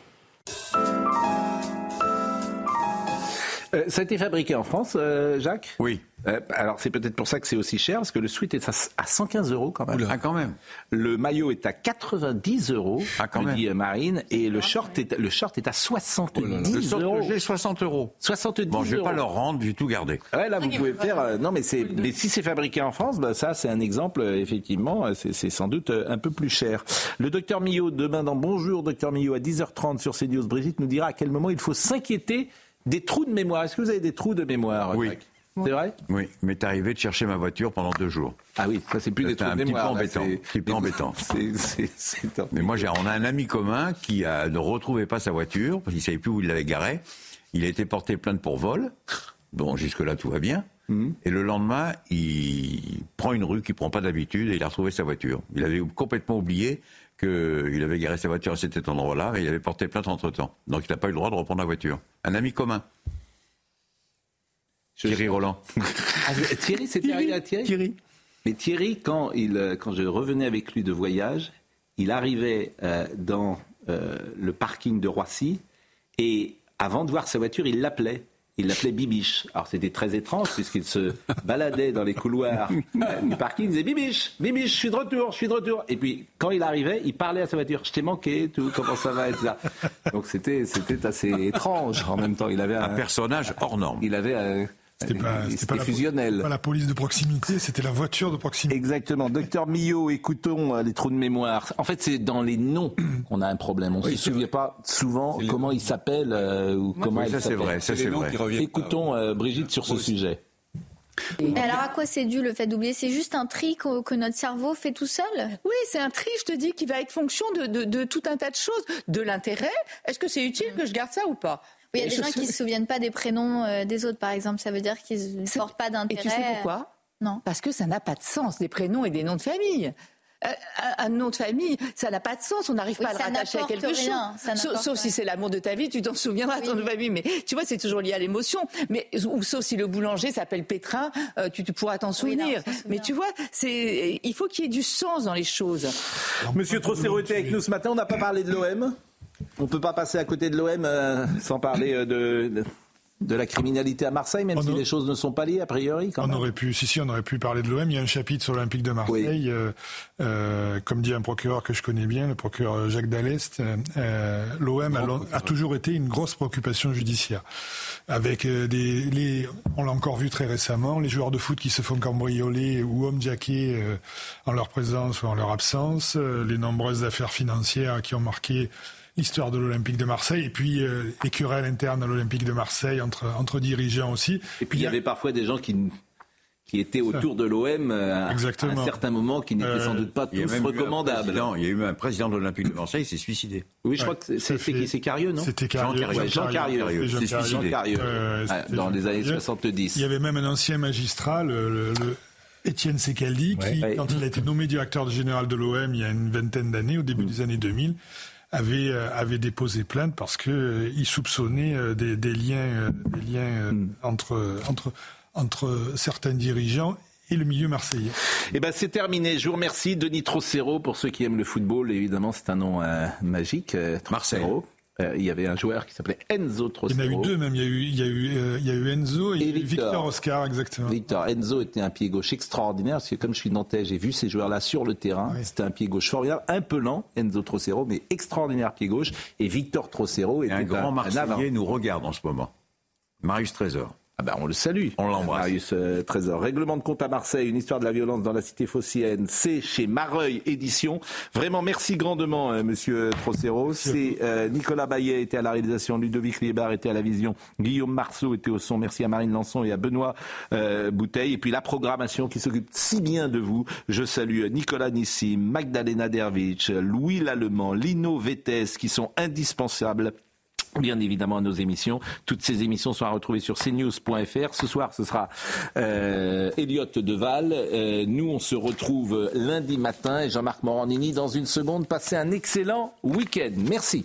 Euh, ça a été fabriqué en France, euh, Jacques Oui. Euh, alors c'est peut-être pour ça que c'est aussi cher, parce que le sweat est à, à 115 euros quand même. Ah, quand même. Le maillot est à 90 euros, Ah, quand me même. dit Marine, et le short est, le short est à 70 Le sort euros. j'ai 60 euros. 70 Bon, je vais euros. pas leur rendre, j'ai tout gardé. Ouais, là, vous pouvez faire. euh, non, mais c'est. Mais si c'est fabriqué en France, bah, ça, c'est un exemple. effectivement, c'est c'est sans doute un peu plus cher. Le docteur Millot demain dans Bonjour, docteur Millot à 10h30 sur CNews. Brigitte nous dira à quel moment il faut s'inquiéter des trous de mémoire. Est-ce que vous avez des trous de mémoire Oui. Jacques C'est vrai? Oui, m'est arrivé de chercher ma voiture pendant deux jours. Ah oui, ça c'est plus des C'était trous un de petit peu mémoire. là, embêtant. c'est- Un petit peu embêtant. C'est- Mais moi, j'ai- on a un ami commun qui a, ne retrouvait pas sa voiture parce qu'il savait plus où il l'avait garée. Il a été porté plainte pour vol. Bon, jusque-là, tout va bien. Mhm. Et le lendemain, il prend une rue qu'il prend pas d'habitude et il a retrouvé sa voiture. Il avait complètement oublié qu'il avait garé sa voiture à cet endroit-là et il avait porté plainte entre-temps. Donc, il n'a pas eu le droit de reprendre la voiture. Un ami commun. Thierry Roland. Ah, Thierry, c'était arrivé à Thierry Thierry. Mais Thierry, quand, il, euh, quand je revenais avec lui de voyage, il arrivait euh, dans euh, le parking de Roissy et avant de voir sa voiture, il l'appelait. Il l'appelait Bibiche. Alors c'était très étrange puisqu'il se baladait dans les couloirs du parking. Il disait Bibiche, Bibiche, je suis de retour, je suis de retour. Et puis quand il arrivait, il parlait à sa voiture. Je t'ai manqué, tout, comment ça va, etc. Donc c'était c'était assez étrange en même temps. Il avait un, Un personnage hors norme. il avait un, C'était pas, la, fusionnel. pas la police de proximité, c'était la voiture de proximité. Exactement. Docteur Millot, écoutons euh, les trous de mémoire. En fait, c'est dans les noms qu'on a un problème. On ne se souvient pas souvent comment il s'appelle euh, ou comment Oui, ça, c'est vrai, ça, c'est vrai. Écoutons euh, Brigitte sur ce sujet. Et alors à quoi c'est dû le fait d'oublier? C'est juste un tri que, que notre cerveau fait tout seul? Oui, c'est un tri, je te dis, qui va être fonction de, de- de tout un tas de choses. De l'intérêt, est-ce que c'est utile que je garde ça ou pas? Il y a des gens qui se souviennent pas des prénoms euh, des autres, par exemple. Ça veut dire qu'ils ne portent pas d'intérêt. Et tu sais pourquoi? Non. Parce que ça n'a pas de sens, des prénoms et des noms de famille. Euh, un nom de famille, ça n'a pas de sens. On n'arrive pas à le rattacher à quelque chose. Sauf, si c'est l'amour de ta vie, tu t'en souviendras, ton nom de famille. Mais tu vois, c'est toujours lié à l'émotion. Mais ou sauf si le boulanger s'appelle Pétrin, euh, tu, pourras t'en souvenir. mais tu vois, c'est il faut qu'il y ait du sens dans les choses. Monsieur Trossero était avec nous ce matin. On n'a pas parlé de l'OM. On peut pas passer à côté de l'OM euh, sans parler de de la criminalité à Marseille, même si les choses ne sont pas liées a priori. on aurait pu, si si, on aurait pu parler de l'OM. Il y a un chapitre sur l'Olympique de Marseille, euh, euh, comme dit un procureur que je connais bien, le procureur Jacques Dallest. Euh, L'OM a, toujours été une grosse préoccupation judiciaire, avec des, les, on l'a encore vu très récemment, les joueurs de foot qui se font cambrioler ou homjacker en leur présence ou en leur absence, les nombreuses affaires financières qui ont marqué l'histoire de l'Olympique de Marseille et puis euh, les querelles internes à l'Olympique de Marseille entre, entre dirigeants aussi. Et puis il y, avait parfois des gens qui qui étaient autour de l'OM euh, à, un certain moment, qui n'étaient sans euh, doute pas tous recommandables. Il y a eu un président de l'Olympique de Marseille qui s'est suicidé. Oui, je crois que c'est Carieux, non C'était Carieux. Jean Carieux. Jean Carieux. dans les années 70. Il y avait même un ancien magistrat, le, Étienne Secaldi, qui, quand il a été nommé directeur général de l'OM il y a une vingtaine d'années, au début mm. des années 2000, avait, euh, avait déposé plainte parce que euh, il soupçonnait euh, des, des liens, des liens hmm. entre, entre, entre certains dirigeants et le milieu marseillais. Eh ben c'est terminé. Je vous remercie Denis Trocero pour ceux qui aiment le football. Évidemment, c'est un nom magique. Marseille. Euh, il y avait un joueur qui s'appelait Enzo Trocero. Il y en a eu deux même. Il y a eu, il y a eu, euh, il y a eu Enzo et, Victor. Oscar, exactement. Victor. Enzo était un pied gauche extraordinaire parce que comme je suis nantais, j'ai vu ces joueurs-là sur le terrain. C'était un pied gauche formidable, un peu lent, Enzo Trocero, mais extraordinaire pied gauche. Et Victor Trocero était un grand Marseillais nous regarde en ce moment. Marius Trésor. Ah ben on le salue. On l'embrasse. Marius euh, Trésor. Règlement de compte à Marseille, une histoire de la violence dans la cité phocéenne. C'est chez Mareuil Édition. Vraiment, merci grandement, euh, Monsieur Trocero. C'est euh, Nicolas Baillet était à la réalisation, Ludovic Liebar était à la vision, Guillaume Marceau était au son. Merci à Marine Lançon et à Benoît Bouteille. Et puis la programmation qui s'occupe si bien de vous. Je salue Nicolas Nissim, Magdalena Dervich, Louis Lallemand, Lino Vettes, qui sont indispensables bien évidemment à nos émissions. Toutes ces émissions sont à retrouver sur cnews.fr. Ce soir, ce sera euh, Elliot Deval. Euh, nous, on se retrouve lundi matin et Jean-Marc Morandini dans une seconde. Passez un excellent week-end. Merci.